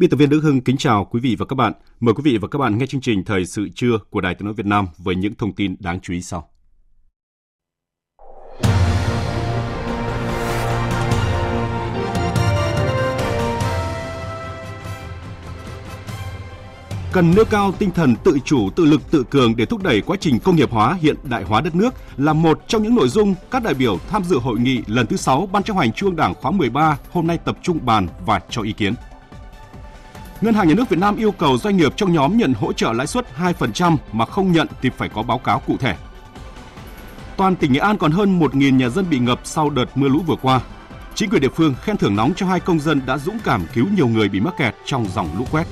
Biên tập viên Đức Hưng kính chào quý vị và các bạn. Mời quý vị và các bạn nghe chương trình Thời sự trưa của Đài Tiếng nói Việt Nam với những thông tin đáng chú ý sau. Cần nêu cao tinh thần tự chủ, tự lực, tự cường để thúc đẩy quá trình công nghiệp hóa, hiện đại hóa đất nước là một trong những nội dung các đại biểu tham dự hội nghị lần thứ 6 Ban chấp hành Trung ương Đảng khóa 13 hôm nay tập trung bàn và cho ý kiến. Ngân hàng Nhà nước Việt Nam yêu cầu doanh nghiệp trong nhóm nhận hỗ trợ lãi suất 2% mà không nhận thì phải có báo cáo cụ thể. Toàn tỉnh Nghệ An còn hơn 1.000 nhà dân bị ngập sau đợt mưa lũ vừa qua. Chính quyền địa phương khen thưởng nóng cho hai công dân đã dũng cảm cứu nhiều người bị mắc kẹt trong dòng lũ quét.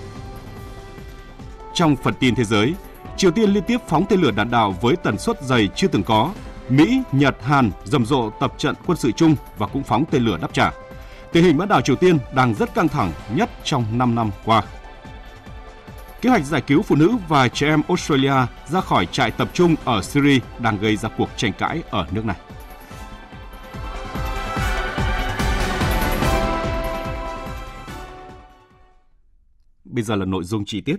Trong phần tin thế giới, Triều Tiên liên tiếp phóng tên lửa đạn đạo với tần suất dày chưa từng có. Mỹ, Nhật, Hàn rầm rộ tập trận quân sự chung và cũng phóng tên lửa đáp trả. Tình hình bán đảo Triều Tiên đang rất căng thẳng nhất trong 5 năm qua. Kế hoạch giải cứu phụ nữ và trẻ em Australia ra khỏi trại tập trung ở Syria đang gây ra cuộc tranh cãi ở nước này. Bây giờ là nội dung chi tiết.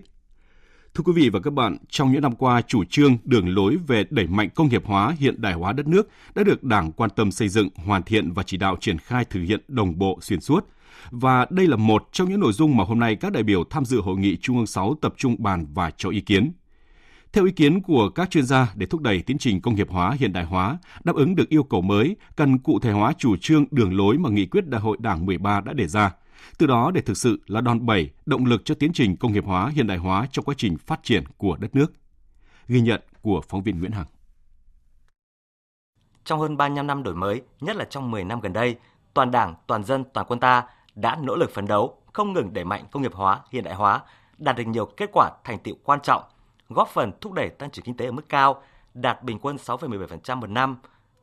Thưa quý vị và các bạn, trong những năm qua, chủ trương, đường lối về đẩy mạnh công nghiệp hóa, hiện đại hóa đất nước đã được Đảng quan tâm xây dựng, hoàn thiện và chỉ đạo triển khai thực hiện đồng bộ xuyên suốt. Và đây là một trong những nội dung mà hôm nay các đại biểu tham dự hội nghị Trung ương 6 tập trung bàn và cho ý kiến. Theo ý kiến của các chuyên gia, để thúc đẩy tiến trình công nghiệp hóa, hiện đại hóa, đáp ứng được yêu cầu mới, cần cụ thể hóa chủ trương đường lối mà nghị quyết Đại hội Đảng 13 đã đề ra – từ đó để thực sự là đòn bẩy, động lực cho tiến trình công nghiệp hóa, hiện đại hóa trong quá trình phát triển của đất nước. Ghi nhận của phóng viên Nguyễn Hằng. Trong hơn 35 năm đổi mới, nhất là trong 10 năm gần đây, toàn Đảng, toàn dân, toàn quân ta đã nỗ lực phấn đấu, không ngừng đẩy mạnh công nghiệp hóa, hiện đại hóa, đạt được nhiều kết quả thành tựu quan trọng, góp phần thúc đẩy tăng trưởng kinh tế ở mức cao, đạt bình quân 6,17% một năm,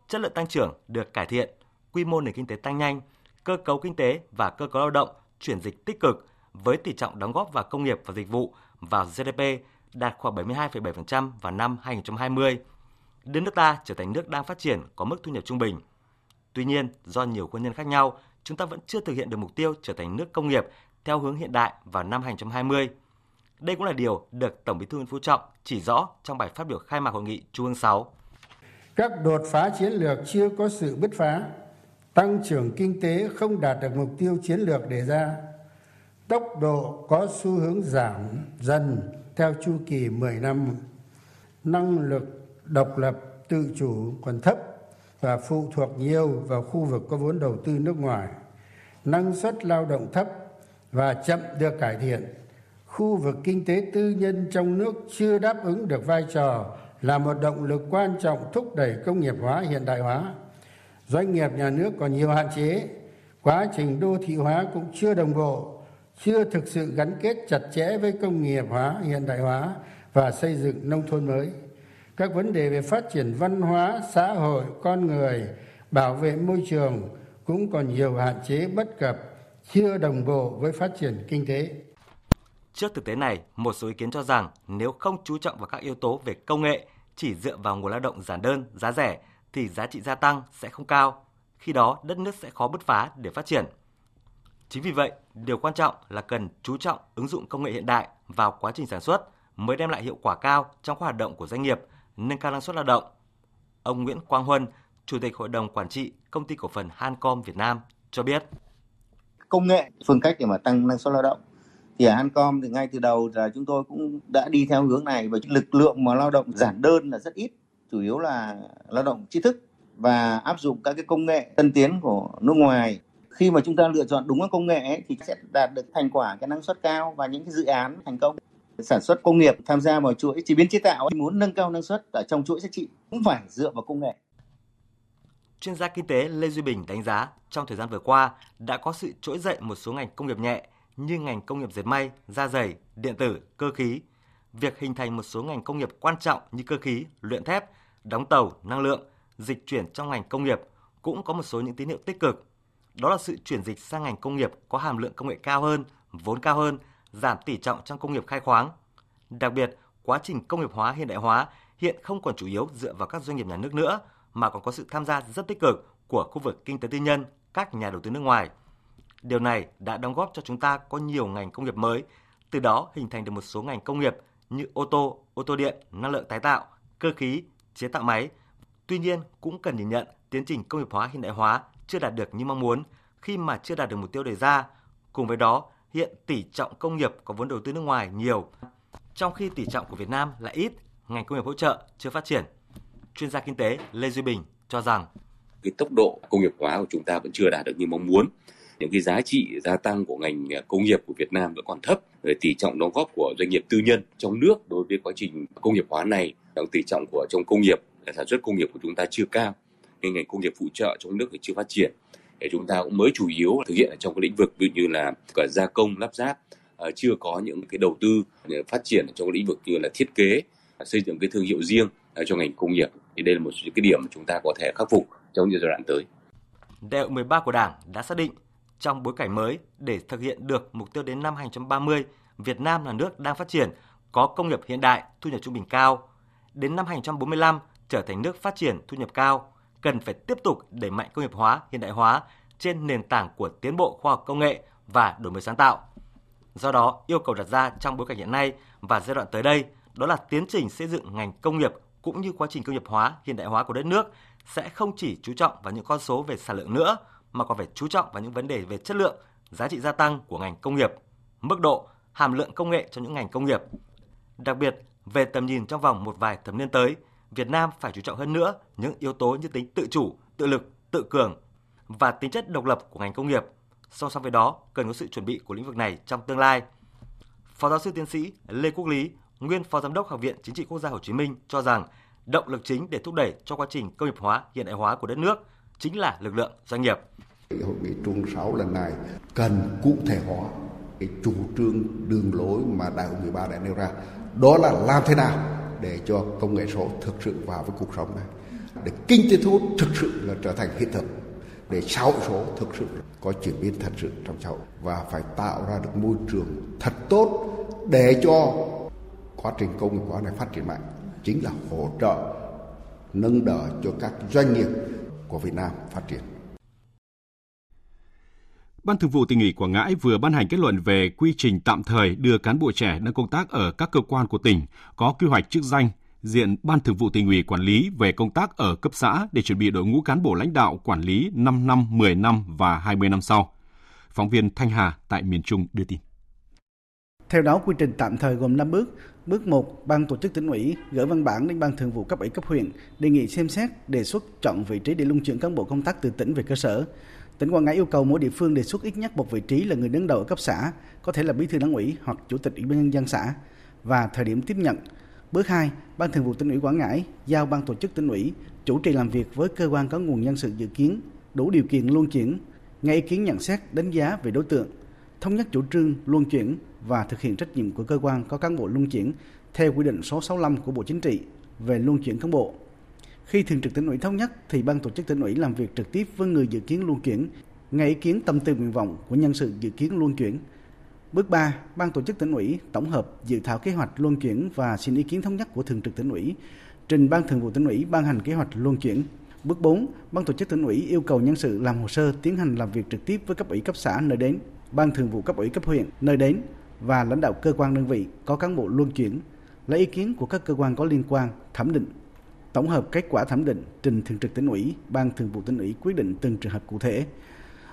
chất lượng tăng trưởng được cải thiện, quy mô nền kinh tế tăng nhanh, cơ cấu kinh tế và cơ cấu lao động chuyển dịch tích cực với tỷ trọng đóng góp vào công nghiệp và dịch vụ vào GDP đạt khoảng 72,7% vào năm 2020. Đưa nước ta trở thành nước đang phát triển có mức thu nhập trung bình. Tuy nhiên, do nhiều nguyên nhân khác nhau, chúng ta vẫn chưa thực hiện được mục tiêu trở thành nước công nghiệp theo hướng hiện đại vào năm 2020. Đây cũng là điều được Tổng Bí thư Nguyễn Phú Trọng chỉ rõ trong bài phát biểu khai mạc hội nghị Trung ương 6. Các đột phá chiến lược chưa có sự bứt phá, tăng trưởng kinh tế không đạt được mục tiêu chiến lược đề ra. Tốc độ có xu hướng giảm dần theo chu kỳ 10 năm. Năng lực độc lập, tự chủ còn thấp và phụ thuộc nhiều vào khu vực có vốn đầu tư nước ngoài. Năng suất lao động thấp và chậm được cải thiện. Khu vực kinh tế tư nhân trong nước chưa đáp ứng được vai trò là một động lực quan trọng thúc đẩy công nghiệp hóa, hiện đại hóa doanh nghiệp nhà nước còn nhiều hạn chế. Quá trình đô thị hóa cũng chưa đồng bộ chưa thực sự gắn kết chặt chẽ với công nghiệp hóa hiện đại hóa và xây dựng nông thôn mới. Các vấn đề về phát triển văn hóa xã hội con người bảo vệ môi trường cũng còn nhiều hạn chế bất cập chưa đồng bộ với phát triển kinh tế. Trước thực tế này, một số ý kiến cho rằng nếu không chú trọng vào các yếu tố về công nghệ, chỉ dựa vào nguồn lao động giản đơn, giá rẻ thì giá trị gia tăng sẽ không cao, khi đó đất nước sẽ khó bứt phá để phát triển. Chính vì vậy, điều quan trọng là cần chú trọng ứng dụng công nghệ hiện đại vào quá trình sản xuất mới đem lại hiệu quả cao trong các hoạt động của doanh nghiệp, nâng cao năng suất lao động. Ông Nguyễn Quang Huân, Chủ tịch Hội đồng Quản trị Công ty Cổ phần Hancom Việt Nam cho biết. Công nghệ, phương cách để mà tăng năng suất lao động thì ở Hancom thì ngay từ đầu là chúng tôi cũng đã đi theo hướng này và lực lượng mà lao động giản đơn là rất ít chủ yếu là lao động tri thức và áp dụng các cái công nghệ tân tiến của nước ngoài. Khi mà chúng ta lựa chọn đúng các công nghệ ấy, thì sẽ đạt được thành quả cái năng suất cao và những cái dự án thành công. Sản xuất công nghiệp tham gia vào chuỗi chế biến chế tạo muốn nâng cao năng suất ở trong chuỗi giá trị cũng phải dựa vào công nghệ. Chuyên gia kinh tế Lê Duy Bình đánh giá trong thời gian vừa qua đã có sự trỗi dậy một số ngành công nghiệp nhẹ như ngành công nghiệp dệt may, da giày, điện tử, cơ khí. Việc hình thành một số ngành công nghiệp quan trọng như cơ khí, luyện thép, đóng tàu, năng lượng, dịch chuyển trong ngành công nghiệp cũng có một số những tín hiệu tích cực. Đó là sự chuyển dịch sang ngành công nghiệp có hàm lượng công nghệ cao hơn, vốn cao hơn, giảm tỷ trọng trong công nghiệp khai khoáng. Đặc biệt, quá trình công nghiệp hóa hiện đại hóa hiện không còn chủ yếu dựa vào các doanh nghiệp nhà nước nữa mà còn có sự tham gia rất tích cực của khu vực kinh tế tư nhân, các nhà đầu tư nước ngoài. Điều này đã đóng góp cho chúng ta có nhiều ngành công nghiệp mới, từ đó hình thành được một số ngành công nghiệp như ô tô, ô tô điện, năng lượng tái tạo, cơ khí, chế tạo máy. Tuy nhiên, cũng cần nhìn nhận tiến trình công nghiệp hóa hiện đại hóa chưa đạt được như mong muốn khi mà chưa đạt được mục tiêu đề ra. Cùng với đó, hiện tỷ trọng công nghiệp có vốn đầu tư nước ngoài nhiều, trong khi tỷ trọng của Việt Nam lại ít, ngành công nghiệp hỗ trợ chưa phát triển chuyên gia kinh tế Lê Duy Bình cho rằng cái tốc độ công nghiệp hóa của chúng ta vẫn chưa đạt được như mong muốn những cái giá trị gia tăng của ngành à, công nghiệp của Việt Nam vẫn còn thấp. Về tỷ trọng đóng góp của doanh nghiệp tư nhân trong nước đối với quá trình công nghiệp hóa này tỷ trọng của trong công nghiệp à, sản xuất công nghiệp của chúng ta chưa cao. Nên ngành công nghiệp phụ trợ trong nước thì chưa phát triển. Để chúng ta cũng mới chủ yếu thực hiện ở trong cái lĩnh vực ví dụ như là cả gia công, lắp ráp à, chưa có những cái đầu tư phát triển trong lĩnh vực như là thiết kế xây dựng cái thương hiệu riêng cho ngành công nghiệp. Thì đây là một cái điểm mà chúng ta có thể khắc phục trong giai đoạn tới. Đại hội 13 của Đảng đã xác định trong bối cảnh mới để thực hiện được mục tiêu đến năm 2030, Việt Nam là nước đang phát triển, có công nghiệp hiện đại, thu nhập trung bình cao. Đến năm 2045 trở thành nước phát triển thu nhập cao, cần phải tiếp tục đẩy mạnh công nghiệp hóa, hiện đại hóa trên nền tảng của tiến bộ khoa học công nghệ và đổi mới sáng tạo. Do đó, yêu cầu đặt ra trong bối cảnh hiện nay và giai đoạn tới đây đó là tiến trình xây dựng ngành công nghiệp cũng như quá trình công nghiệp hóa, hiện đại hóa của đất nước sẽ không chỉ chú trọng vào những con số về sản lượng nữa mà còn phải chú trọng vào những vấn đề về chất lượng, giá trị gia tăng của ngành công nghiệp, mức độ, hàm lượng công nghệ cho những ngành công nghiệp. Đặc biệt, về tầm nhìn trong vòng một vài thập niên tới, Việt Nam phải chú trọng hơn nữa những yếu tố như tính tự chủ, tự lực, tự cường và tính chất độc lập của ngành công nghiệp. Song song với đó, cần có sự chuẩn bị của lĩnh vực này trong tương lai. Phó giáo sư tiến sĩ Lê Quốc Lý, nguyên Phó Giám đốc Học viện Chính trị Quốc gia Hồ Chí Minh cho rằng động lực chính để thúc đẩy cho quá trình công nghiệp hóa, hiện đại hóa của đất nước chính là lực lượng doanh nghiệp. Hội nghị Trung 6 lần này cần cụ thể hóa cái chủ trương đường lối mà Đại hội 13 đã nêu ra. Đó là làm thế nào để cho công nghệ số thực sự vào với cuộc sống này. Để kinh tế thu thực sự là trở thành hiện thực. Để xã hội số thực sự có chuyển biến thật sự trong xã hội. Và phải tạo ra được môi trường thật tốt để cho quá trình công nghiệp hóa này phát triển mạnh chính là hỗ trợ, nâng đỡ cho các doanh nghiệp của Việt Nam phát triển. Ban Thường vụ tỉnh ủy Quảng Ngãi vừa ban hành kết luận về quy trình tạm thời đưa cán bộ trẻ đang công tác ở các cơ quan của tỉnh có quy hoạch chức danh diện Ban Thường vụ tỉnh ủy quản lý về công tác ở cấp xã để chuẩn bị đội ngũ cán bộ lãnh đạo quản lý 5 năm, 10 năm và 20 năm sau. Phóng viên Thanh Hà tại miền Trung đưa tin. Theo đó, quy trình tạm thời gồm 5 bước. Bước 1, Ban tổ chức tỉnh ủy gửi văn bản đến Ban thường vụ cấp ủy cấp huyện đề nghị xem xét đề xuất chọn vị trí để luân chuyển cán bộ công tác từ tỉnh về cơ sở. Tỉnh Quảng Ngãi yêu cầu mỗi địa phương đề xuất ít nhất một vị trí là người đứng đầu ở cấp xã, có thể là bí thư đảng ủy hoặc chủ tịch ủy ban nhân dân xã và thời điểm tiếp nhận. Bước 2, Ban thường vụ tỉnh ủy Quảng Ngãi giao Ban tổ chức tỉnh ủy chủ trì làm việc với cơ quan có nguồn nhân sự dự kiến đủ điều kiện luân chuyển, nghe ý kiến nhận xét đánh giá về đối tượng, thống nhất chủ trương luân chuyển và thực hiện trách nhiệm của cơ quan có cán bộ luân chuyển theo quy định số 65 của Bộ Chính trị về luân chuyển cán bộ. Khi thường trực tỉnh ủy thống nhất thì ban tổ chức tỉnh ủy làm việc trực tiếp với người dự kiến luân chuyển, nghe ý kiến tâm tư nguyện vọng của nhân sự dự kiến luân chuyển. Bước 3, ban tổ chức tỉnh ủy tổng hợp dự thảo kế hoạch luân chuyển và xin ý kiến thống nhất của thường trực tỉnh ủy, trình ban thường vụ tỉnh ủy ban hành kế hoạch luân chuyển. Bước 4, ban tổ chức tỉnh ủy yêu cầu nhân sự làm hồ sơ tiến hành làm việc trực tiếp với cấp ủy cấp xã nơi đến, ban thường vụ cấp ủy cấp huyện nơi đến và lãnh đạo cơ quan đơn vị có cán bộ luân chuyển lấy ý kiến của các cơ quan có liên quan thẩm định tổng hợp kết quả thẩm định trình thường trực tỉnh ủy ban thường vụ tỉnh ủy quyết định từng trường hợp cụ thể.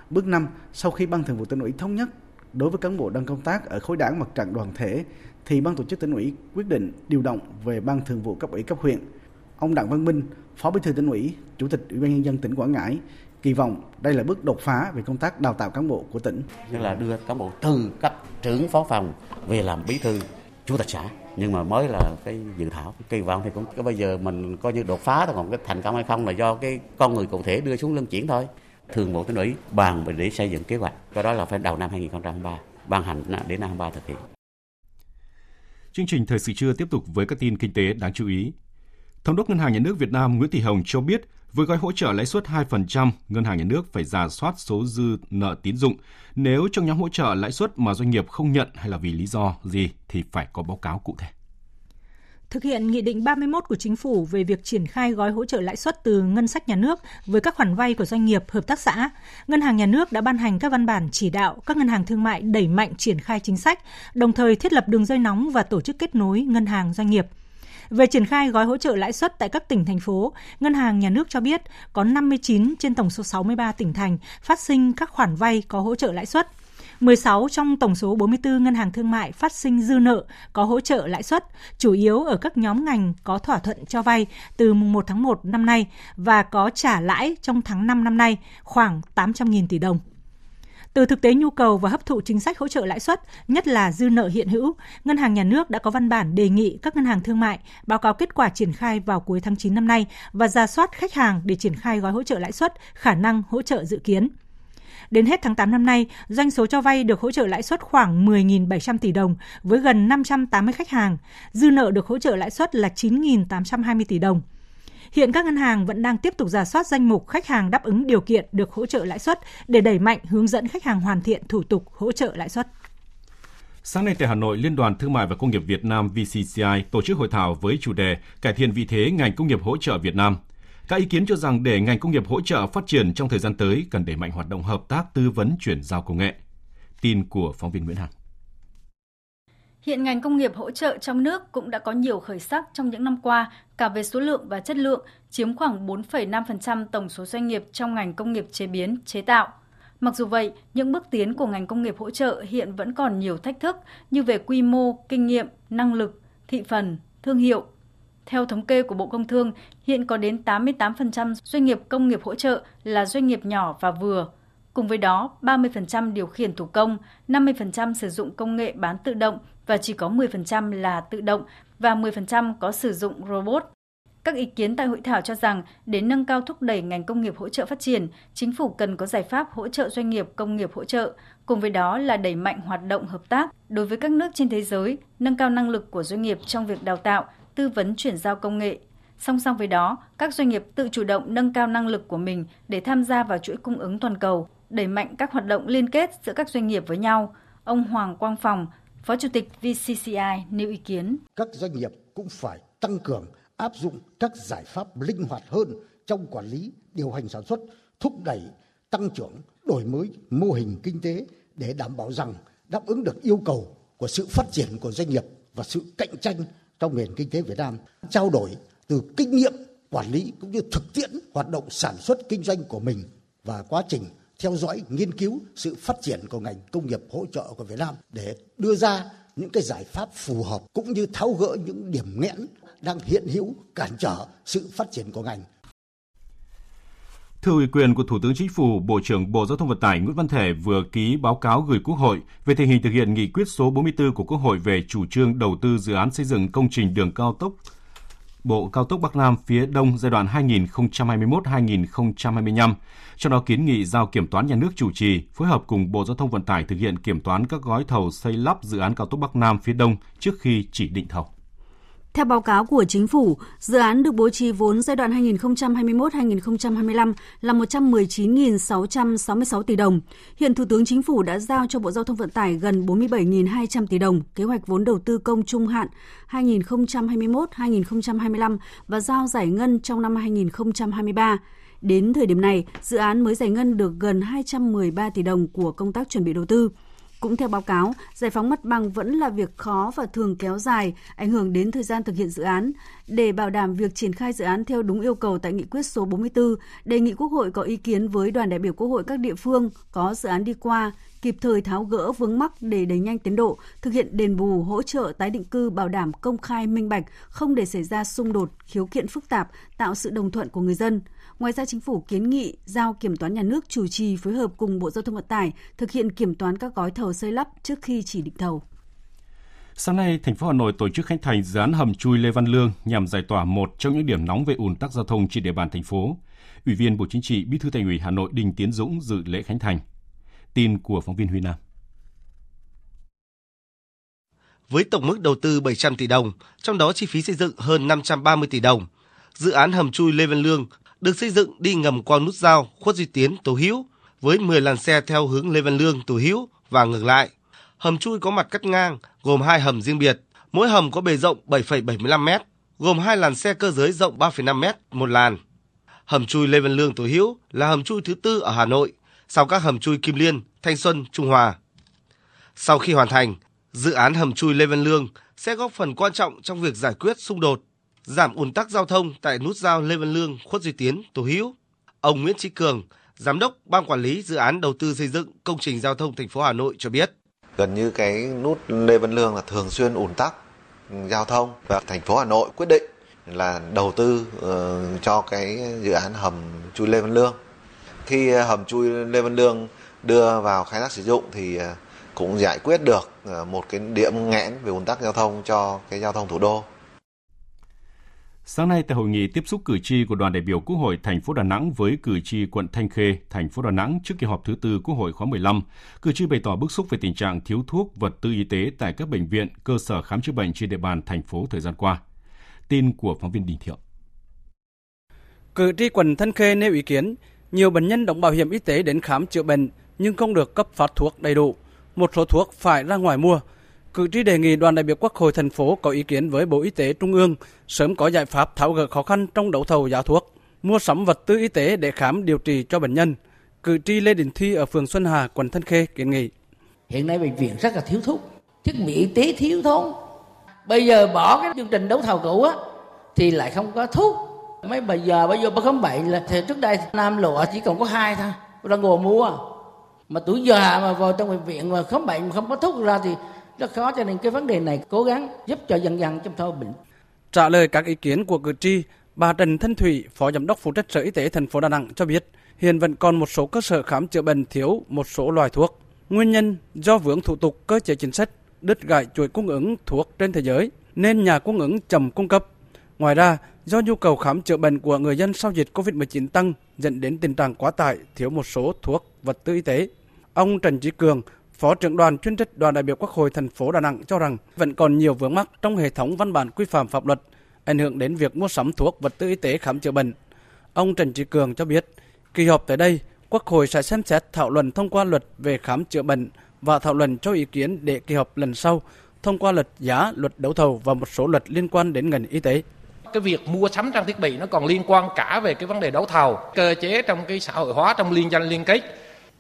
Bước 5 sau khi ban thường vụ tỉnh ủy thống nhất đối với cán bộ đang công tác ở khối đảng mặt trận đoàn thể thì ban tổ chức tỉnh ủy quyết định điều động về ban thường vụ cấp ủy cấp huyện. Ông Đặng Văn Minh, Phó Bí thư tỉnh ủy, Chủ tịch Ủy ban nhân dân tỉnh Quảng Ngãi kỳ vọng đây là bước đột phá về công tác đào tạo cán bộ của tỉnh. Như là đưa cán bộ từ cấp trưởng phó phòng về làm bí thư chủ tịch xã nhưng mà mới là cái dự thảo kỳ vọng thì cũng cái bây giờ mình coi như đột phá thôi còn cái thành công hay không là do cái con người cụ thể đưa xuống luân chuyển thôi thường bộ tỉnh ủy bàn để xây dựng kế hoạch cái đó là phải đầu năm 2023 ban hành đến năm 2023 thực hiện Chương trình thời sự trưa tiếp tục với các tin kinh tế đáng chú ý. Thống đốc Ngân hàng Nhà nước Việt Nam Nguyễn Thị Hồng cho biết, với gói hỗ trợ lãi suất 2%, Ngân hàng Nhà nước phải giả soát số dư nợ tín dụng. Nếu trong nhóm hỗ trợ lãi suất mà doanh nghiệp không nhận hay là vì lý do gì thì phải có báo cáo cụ thể. Thực hiện Nghị định 31 của Chính phủ về việc triển khai gói hỗ trợ lãi suất từ ngân sách nhà nước với các khoản vay của doanh nghiệp, hợp tác xã, Ngân hàng Nhà nước đã ban hành các văn bản chỉ đạo các ngân hàng thương mại đẩy mạnh triển khai chính sách, đồng thời thiết lập đường dây nóng và tổ chức kết nối ngân hàng doanh nghiệp – về triển khai gói hỗ trợ lãi suất tại các tỉnh thành phố, Ngân hàng Nhà nước cho biết có 59 trên tổng số 63 tỉnh thành phát sinh các khoản vay có hỗ trợ lãi suất. 16 trong tổng số 44 ngân hàng thương mại phát sinh dư nợ có hỗ trợ lãi suất, chủ yếu ở các nhóm ngành có thỏa thuận cho vay từ mùng 1 tháng 1 năm nay và có trả lãi trong tháng 5 năm nay khoảng 800.000 tỷ đồng. Từ thực tế nhu cầu và hấp thụ chính sách hỗ trợ lãi suất, nhất là dư nợ hiện hữu, Ngân hàng Nhà nước đã có văn bản đề nghị các ngân hàng thương mại báo cáo kết quả triển khai vào cuối tháng 9 năm nay và ra soát khách hàng để triển khai gói hỗ trợ lãi suất, khả năng hỗ trợ dự kiến. Đến hết tháng 8 năm nay, doanh số cho vay được hỗ trợ lãi suất khoảng 10.700 tỷ đồng với gần 580 khách hàng. Dư nợ được hỗ trợ lãi suất là 9.820 tỷ đồng. Hiện các ngân hàng vẫn đang tiếp tục giả soát danh mục khách hàng đáp ứng điều kiện được hỗ trợ lãi suất để đẩy mạnh hướng dẫn khách hàng hoàn thiện thủ tục hỗ trợ lãi suất. Sáng nay tại Hà Nội, Liên đoàn Thương mại và Công nghiệp Việt Nam VCCI tổ chức hội thảo với chủ đề Cải thiện vị thế ngành công nghiệp hỗ trợ Việt Nam. Các ý kiến cho rằng để ngành công nghiệp hỗ trợ phát triển trong thời gian tới cần đẩy mạnh hoạt động hợp tác tư vấn chuyển giao công nghệ. Tin của phóng viên Nguyễn Hằng. Hiện ngành công nghiệp hỗ trợ trong nước cũng đã có nhiều khởi sắc trong những năm qua, cả về số lượng và chất lượng, chiếm khoảng 4,5% tổng số doanh nghiệp trong ngành công nghiệp chế biến, chế tạo. Mặc dù vậy, những bước tiến của ngành công nghiệp hỗ trợ hiện vẫn còn nhiều thách thức như về quy mô, kinh nghiệm, năng lực, thị phần, thương hiệu. Theo thống kê của Bộ Công Thương, hiện có đến 88% doanh nghiệp công nghiệp hỗ trợ là doanh nghiệp nhỏ và vừa. Cùng với đó, 30% điều khiển thủ công, 50% sử dụng công nghệ bán tự động và chỉ có 10% là tự động và 10% có sử dụng robot. Các ý kiến tại hội thảo cho rằng để nâng cao thúc đẩy ngành công nghiệp hỗ trợ phát triển, chính phủ cần có giải pháp hỗ trợ doanh nghiệp công nghiệp hỗ trợ, cùng với đó là đẩy mạnh hoạt động hợp tác đối với các nước trên thế giới, nâng cao năng lực của doanh nghiệp trong việc đào tạo, tư vấn chuyển giao công nghệ. Song song với đó, các doanh nghiệp tự chủ động nâng cao năng lực của mình để tham gia vào chuỗi cung ứng toàn cầu, đẩy mạnh các hoạt động liên kết giữa các doanh nghiệp với nhau. Ông Hoàng Quang Phòng, Phó Chủ tịch VCCI nêu ý kiến. Các doanh nghiệp cũng phải tăng cường áp dụng các giải pháp linh hoạt hơn trong quản lý, điều hành sản xuất, thúc đẩy tăng trưởng, đổi mới mô hình kinh tế để đảm bảo rằng đáp ứng được yêu cầu của sự phát triển của doanh nghiệp và sự cạnh tranh trong nền kinh tế Việt Nam, trao đổi từ kinh nghiệm quản lý cũng như thực tiễn hoạt động sản xuất kinh doanh của mình và quá trình theo dõi nghiên cứu sự phát triển của ngành công nghiệp hỗ trợ của Việt Nam để đưa ra những cái giải pháp phù hợp cũng như tháo gỡ những điểm nghẽn đang hiện hữu cản trở sự phát triển của ngành. Thưa ủy quyền của Thủ tướng Chính phủ, Bộ trưởng Bộ Giao thông Vận tải Nguyễn Văn Thể vừa ký báo cáo gửi Quốc hội về tình hình thực hiện nghị quyết số 44 của Quốc hội về chủ trương đầu tư dự án xây dựng công trình đường cao tốc Bộ Cao tốc Bắc Nam phía Đông giai đoạn 2021-2025, trong đó kiến nghị giao kiểm toán nhà nước chủ trì, phối hợp cùng Bộ Giao thông Vận tải thực hiện kiểm toán các gói thầu xây lắp dự án cao tốc Bắc Nam phía Đông trước khi chỉ định thầu. Theo báo cáo của chính phủ, dự án được bố trí vốn giai đoạn 2021-2025 là 119.666 tỷ đồng. Hiện Thủ tướng Chính phủ đã giao cho Bộ Giao thông Vận tải gần 47.200 tỷ đồng kế hoạch vốn đầu tư công trung hạn 2021-2025 và giao giải ngân trong năm 2023. Đến thời điểm này, dự án mới giải ngân được gần 213 tỷ đồng của công tác chuẩn bị đầu tư. Cũng theo báo cáo, giải phóng mặt bằng vẫn là việc khó và thường kéo dài, ảnh hưởng đến thời gian thực hiện dự án. Để bảo đảm việc triển khai dự án theo đúng yêu cầu tại nghị quyết số 44, đề nghị Quốc hội có ý kiến với đoàn đại biểu Quốc hội các địa phương có dự án đi qua, kịp thời tháo gỡ vướng mắc để đẩy nhanh tiến độ, thực hiện đền bù, hỗ trợ tái định cư bảo đảm công khai minh bạch, không để xảy ra xung đột, khiếu kiện phức tạp, tạo sự đồng thuận của người dân. Ngoài ra, chính phủ kiến nghị giao kiểm toán nhà nước chủ trì phối hợp cùng Bộ Giao thông Vận tải thực hiện kiểm toán các gói thầu xây lắp trước khi chỉ định thầu. Sáng nay, thành phố Hà Nội tổ chức khánh thành dự án hầm chui Lê Văn Lương nhằm giải tỏa một trong những điểm nóng về ùn tắc giao thông trên địa bàn thành phố. Ủy viên Bộ Chính trị, Bí thư Thành ủy Hà Nội Đinh Tiến Dũng dự lễ khánh thành. Tin của phóng viên Huy Nam. Với tổng mức đầu tư 700 tỷ đồng, trong đó chi phí xây dựng hơn 530 tỷ đồng, dự án hầm chui Lê Văn Lương được xây dựng đi ngầm qua nút giao Khuất Duy Tiến Tố Hữu với 10 làn xe theo hướng Lê Văn Lương Tố Hữu và ngược lại. Hầm chui có mặt cắt ngang, gồm hai hầm riêng biệt, mỗi hầm có bề rộng 7,75 m, gồm hai làn xe cơ giới rộng 3,5 m một làn. Hầm chui Lê Văn Lương Tố Hữu là hầm chui thứ tư ở Hà Nội, sau các hầm chui Kim Liên, Thanh Xuân, Trung Hòa. Sau khi hoàn thành, dự án hầm chui Lê Văn Lương sẽ góp phần quan trọng trong việc giải quyết xung đột, giảm ùn tắc giao thông tại nút giao Lê Văn Lương, Khuất Duy Tiến, Tô Hữu. Ông Nguyễn Chí Cường, giám đốc ban quản lý dự án đầu tư xây dựng công trình giao thông thành phố Hà Nội cho biết. Gần như cái nút Lê Văn Lương là thường xuyên ùn tắc giao thông và thành phố Hà Nội quyết định là đầu tư uh, cho cái dự án hầm chui Lê Văn Lương. Khi hầm chui Lê Văn Lương đưa vào khai thác sử dụng thì ờ, cũng giải quyết được ờ, một cái điểm nghẽn về ùn tắc giao thông cho cái giao thông thủ đô. Sáng nay tại hội nghị tiếp xúc cử tri của đoàn đại biểu Quốc hội thành phố Đà Nẵng với cử tri quận Thanh Khê, thành phố Đà Nẵng trước kỳ họp thứ tư Quốc hội khóa 15, cử tri bày tỏ bức xúc về tình trạng thiếu thuốc, vật tư y tế tại các bệnh viện, cơ sở khám chữa bệnh trên địa bàn thành phố thời gian qua. Tin của phóng viên Đình Thiệu. Cử tri quận Thanh Khê nêu ý kiến, nhiều bệnh nhân đóng bảo hiểm y tế đến khám chữa bệnh nhưng không được cấp phát thuốc đầy đủ. Một số thuốc phải ra ngoài mua, Cử tri đề nghị đoàn đại biểu Quốc hội thành phố có ý kiến với Bộ Y tế Trung ương sớm có giải pháp tháo gỡ khó khăn trong đấu thầu giá thuốc, mua sắm vật tư y tế để khám điều trị cho bệnh nhân. Cử tri Lê Đình Thi ở phường Xuân Hà, quận Thanh Khê kiến nghị. Hiện nay bệnh viện rất là thiếu thuốc, thiết bị y tế thiếu thốn. Bây giờ bỏ cái chương trình đấu thầu cũ á thì lại không có thuốc. Mấy bây giờ bây giờ bà khám bệnh là thì trước đây Nam lộ chỉ còn có hai thôi, đang ngồi mua. Mà tuổi già mà vào trong bệnh viện mà khám bệnh mà không có thuốc ra thì rất khó cho nên cái vấn đề này cố gắng giúp cho dần dần trong thâu bệnh. Trả lời các ý kiến của cử tri, bà Trần Thanh Thủy, Phó Giám đốc phụ trách Sở Y tế thành phố Đà Nẵng cho biết, hiện vẫn còn một số cơ sở khám chữa bệnh thiếu một số loại thuốc. Nguyên nhân do vướng thủ tục cơ chế chính sách, đứt gãy chuỗi cung ứng thuốc trên thế giới nên nhà cung ứng chậm cung cấp. Ngoài ra, do nhu cầu khám chữa bệnh của người dân sau dịch COVID-19 tăng dẫn đến tình trạng quá tải, thiếu một số thuốc, vật tư y tế. Ông Trần Chí Cường, Phó trưởng đoàn chuyên trách đoàn đại biểu Quốc hội thành phố Đà Nẵng cho rằng vẫn còn nhiều vướng mắc trong hệ thống văn bản quy phạm pháp luật, ảnh hưởng đến việc mua sắm thuốc, vật tư y tế khám chữa bệnh. Ông Trần Trí Cường cho biết, kỳ họp tới đây, Quốc hội sẽ xem xét thảo luận thông qua luật về khám chữa bệnh và thảo luận cho ý kiến để kỳ họp lần sau thông qua luật giá, luật đấu thầu và một số luật liên quan đến ngành y tế cái việc mua sắm trang thiết bị nó còn liên quan cả về cái vấn đề đấu thầu cơ chế trong cái xã hội hóa trong liên danh liên kết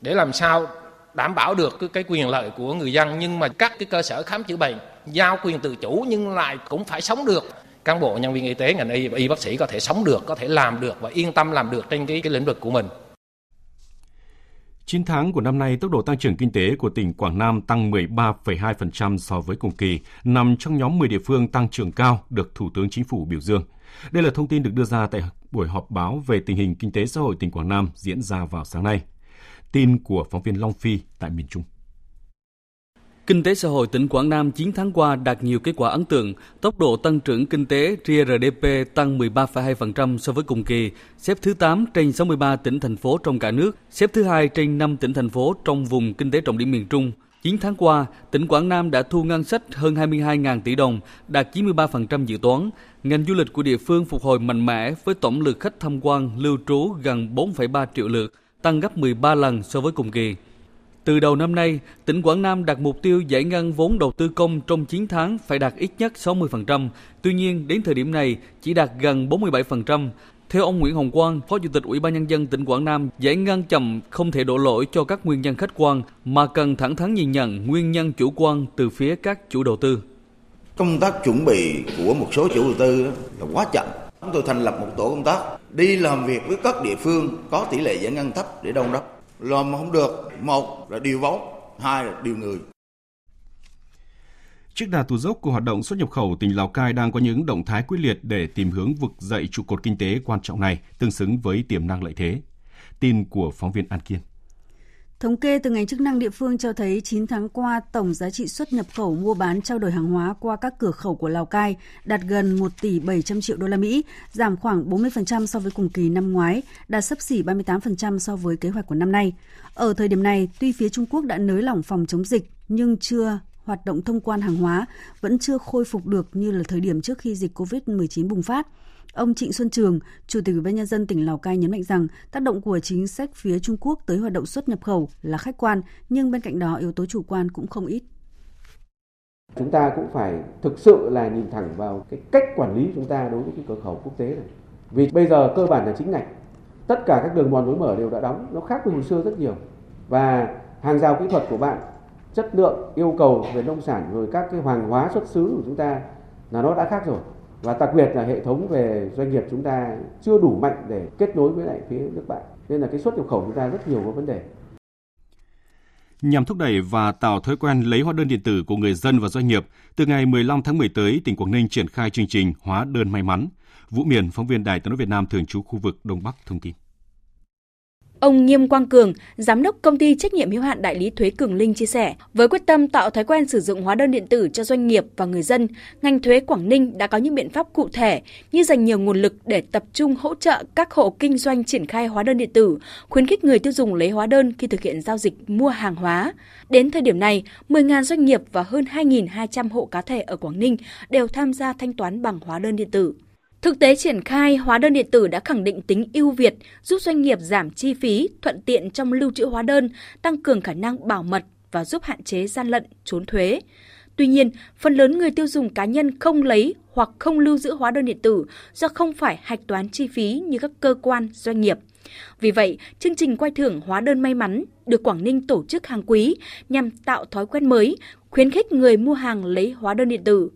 để làm sao đảm bảo được cái, cái quyền lợi của người dân nhưng mà các cái cơ sở khám chữa bệnh giao quyền tự chủ nhưng lại cũng phải sống được cán bộ nhân viên y tế ngành y và y bác sĩ có thể sống được có thể làm được và yên tâm làm được trên cái cái lĩnh vực của mình 9 tháng của năm nay, tốc độ tăng trưởng kinh tế của tỉnh Quảng Nam tăng 13,2% so với cùng kỳ, nằm trong nhóm 10 địa phương tăng trưởng cao được Thủ tướng Chính phủ biểu dương. Đây là thông tin được đưa ra tại buổi họp báo về tình hình kinh tế xã hội tỉnh Quảng Nam diễn ra vào sáng nay. Tin của phóng viên Long Phi tại miền Trung. Kinh tế xã hội tỉnh Quảng Nam 9 tháng qua đạt nhiều kết quả ấn tượng, tốc độ tăng trưởng kinh tế GRDP tăng 13,2% so với cùng kỳ, xếp thứ 8 trên 63 tỉnh thành phố trong cả nước, xếp thứ hai trên 5 tỉnh thành phố trong vùng kinh tế trọng điểm miền Trung. 9 tháng qua, tỉnh Quảng Nam đã thu ngân sách hơn 22.000 tỷ đồng, đạt 93% dự toán. Ngành du lịch của địa phương phục hồi mạnh mẽ với tổng lượt khách tham quan, lưu trú gần 4,3 triệu lượt, tăng gấp 13 lần so với cùng kỳ. Từ đầu năm nay, tỉnh Quảng Nam đặt mục tiêu giải ngân vốn đầu tư công trong 9 tháng phải đạt ít nhất 60%, tuy nhiên đến thời điểm này chỉ đạt gần 47%. Theo ông Nguyễn Hồng Quang, Phó Chủ tịch Ủy ban Nhân dân tỉnh Quảng Nam, giải ngân chậm không thể đổ lỗi cho các nguyên nhân khách quan, mà cần thẳng thắn nhìn nhận nguyên nhân chủ quan từ phía các chủ đầu tư. Công tác chuẩn bị của một số chủ đầu tư là quá chậm. Chúng tôi thành lập một tổ công tác đi làm việc với các địa phương có tỷ lệ giải ngân thấp để đôn đốc. Làm không được, một là điều vốn, hai là điều người. Trước đà tụt dốc của hoạt động xuất nhập khẩu, tỉnh Lào Cai đang có những động thái quyết liệt để tìm hướng vực dậy trụ cột kinh tế quan trọng này, tương xứng với tiềm năng lợi thế. Tin của phóng viên An Kiên. Thống kê từ ngành chức năng địa phương cho thấy 9 tháng qua, tổng giá trị xuất nhập khẩu mua bán trao đổi hàng hóa qua các cửa khẩu của Lào Cai đạt gần 1 tỷ 700 triệu đô la Mỹ, giảm khoảng 40% so với cùng kỳ năm ngoái, đạt sấp xỉ 38% so với kế hoạch của năm nay. Ở thời điểm này, tuy phía Trung Quốc đã nới lỏng phòng chống dịch nhưng chưa hoạt động thông quan hàng hóa vẫn chưa khôi phục được như là thời điểm trước khi dịch COVID-19 bùng phát. Ông Trịnh Xuân Trường, Chủ tịch Ủy ban nhân dân tỉnh Lào Cai nhấn mạnh rằng tác động của chính sách phía Trung Quốc tới hoạt động xuất nhập khẩu là khách quan, nhưng bên cạnh đó yếu tố chủ quan cũng không ít. Chúng ta cũng phải thực sự là nhìn thẳng vào cái cách quản lý chúng ta đối với cái cửa khẩu quốc tế này. Vì bây giờ cơ bản là chính ngạch. Tất cả các đường mòn lối mở đều đã đóng, nó khác với hồi xưa rất nhiều. Và hàng rào kỹ thuật của bạn chất lượng yêu cầu về nông sản rồi các cái hàng hóa xuất xứ của chúng ta là nó đã khác rồi và đặc biệt là hệ thống về doanh nghiệp chúng ta chưa đủ mạnh để kết nối với lại phía nước bạn nên là cái xuất nhập khẩu chúng ta rất nhiều có vấn đề Nhằm thúc đẩy và tạo thói quen lấy hóa đơn điện tử của người dân và doanh nghiệp, từ ngày 15 tháng 10 tới, tỉnh Quảng Ninh triển khai chương trình hóa đơn may mắn. Vũ Miền, phóng viên Đài tiếng nói Việt Nam thường trú khu vực Đông Bắc thông tin. Ông Nghiêm Quang Cường, giám đốc công ty trách nhiệm hữu hạn đại lý thuế Cường Linh chia sẻ, với quyết tâm tạo thói quen sử dụng hóa đơn điện tử cho doanh nghiệp và người dân, ngành thuế Quảng Ninh đã có những biện pháp cụ thể như dành nhiều nguồn lực để tập trung hỗ trợ các hộ kinh doanh triển khai hóa đơn điện tử, khuyến khích người tiêu dùng lấy hóa đơn khi thực hiện giao dịch mua hàng hóa. Đến thời điểm này, 10.000 doanh nghiệp và hơn 2.200 hộ cá thể ở Quảng Ninh đều tham gia thanh toán bằng hóa đơn điện tử. Thực tế triển khai hóa đơn điện tử đã khẳng định tính ưu việt, giúp doanh nghiệp giảm chi phí, thuận tiện trong lưu trữ hóa đơn, tăng cường khả năng bảo mật và giúp hạn chế gian lận, trốn thuế. Tuy nhiên, phần lớn người tiêu dùng cá nhân không lấy hoặc không lưu giữ hóa đơn điện tử do không phải hạch toán chi phí như các cơ quan, doanh nghiệp. Vì vậy, chương trình quay thưởng hóa đơn may mắn được Quảng Ninh tổ chức hàng quý nhằm tạo thói quen mới, khuyến khích người mua hàng lấy hóa đơn điện tử.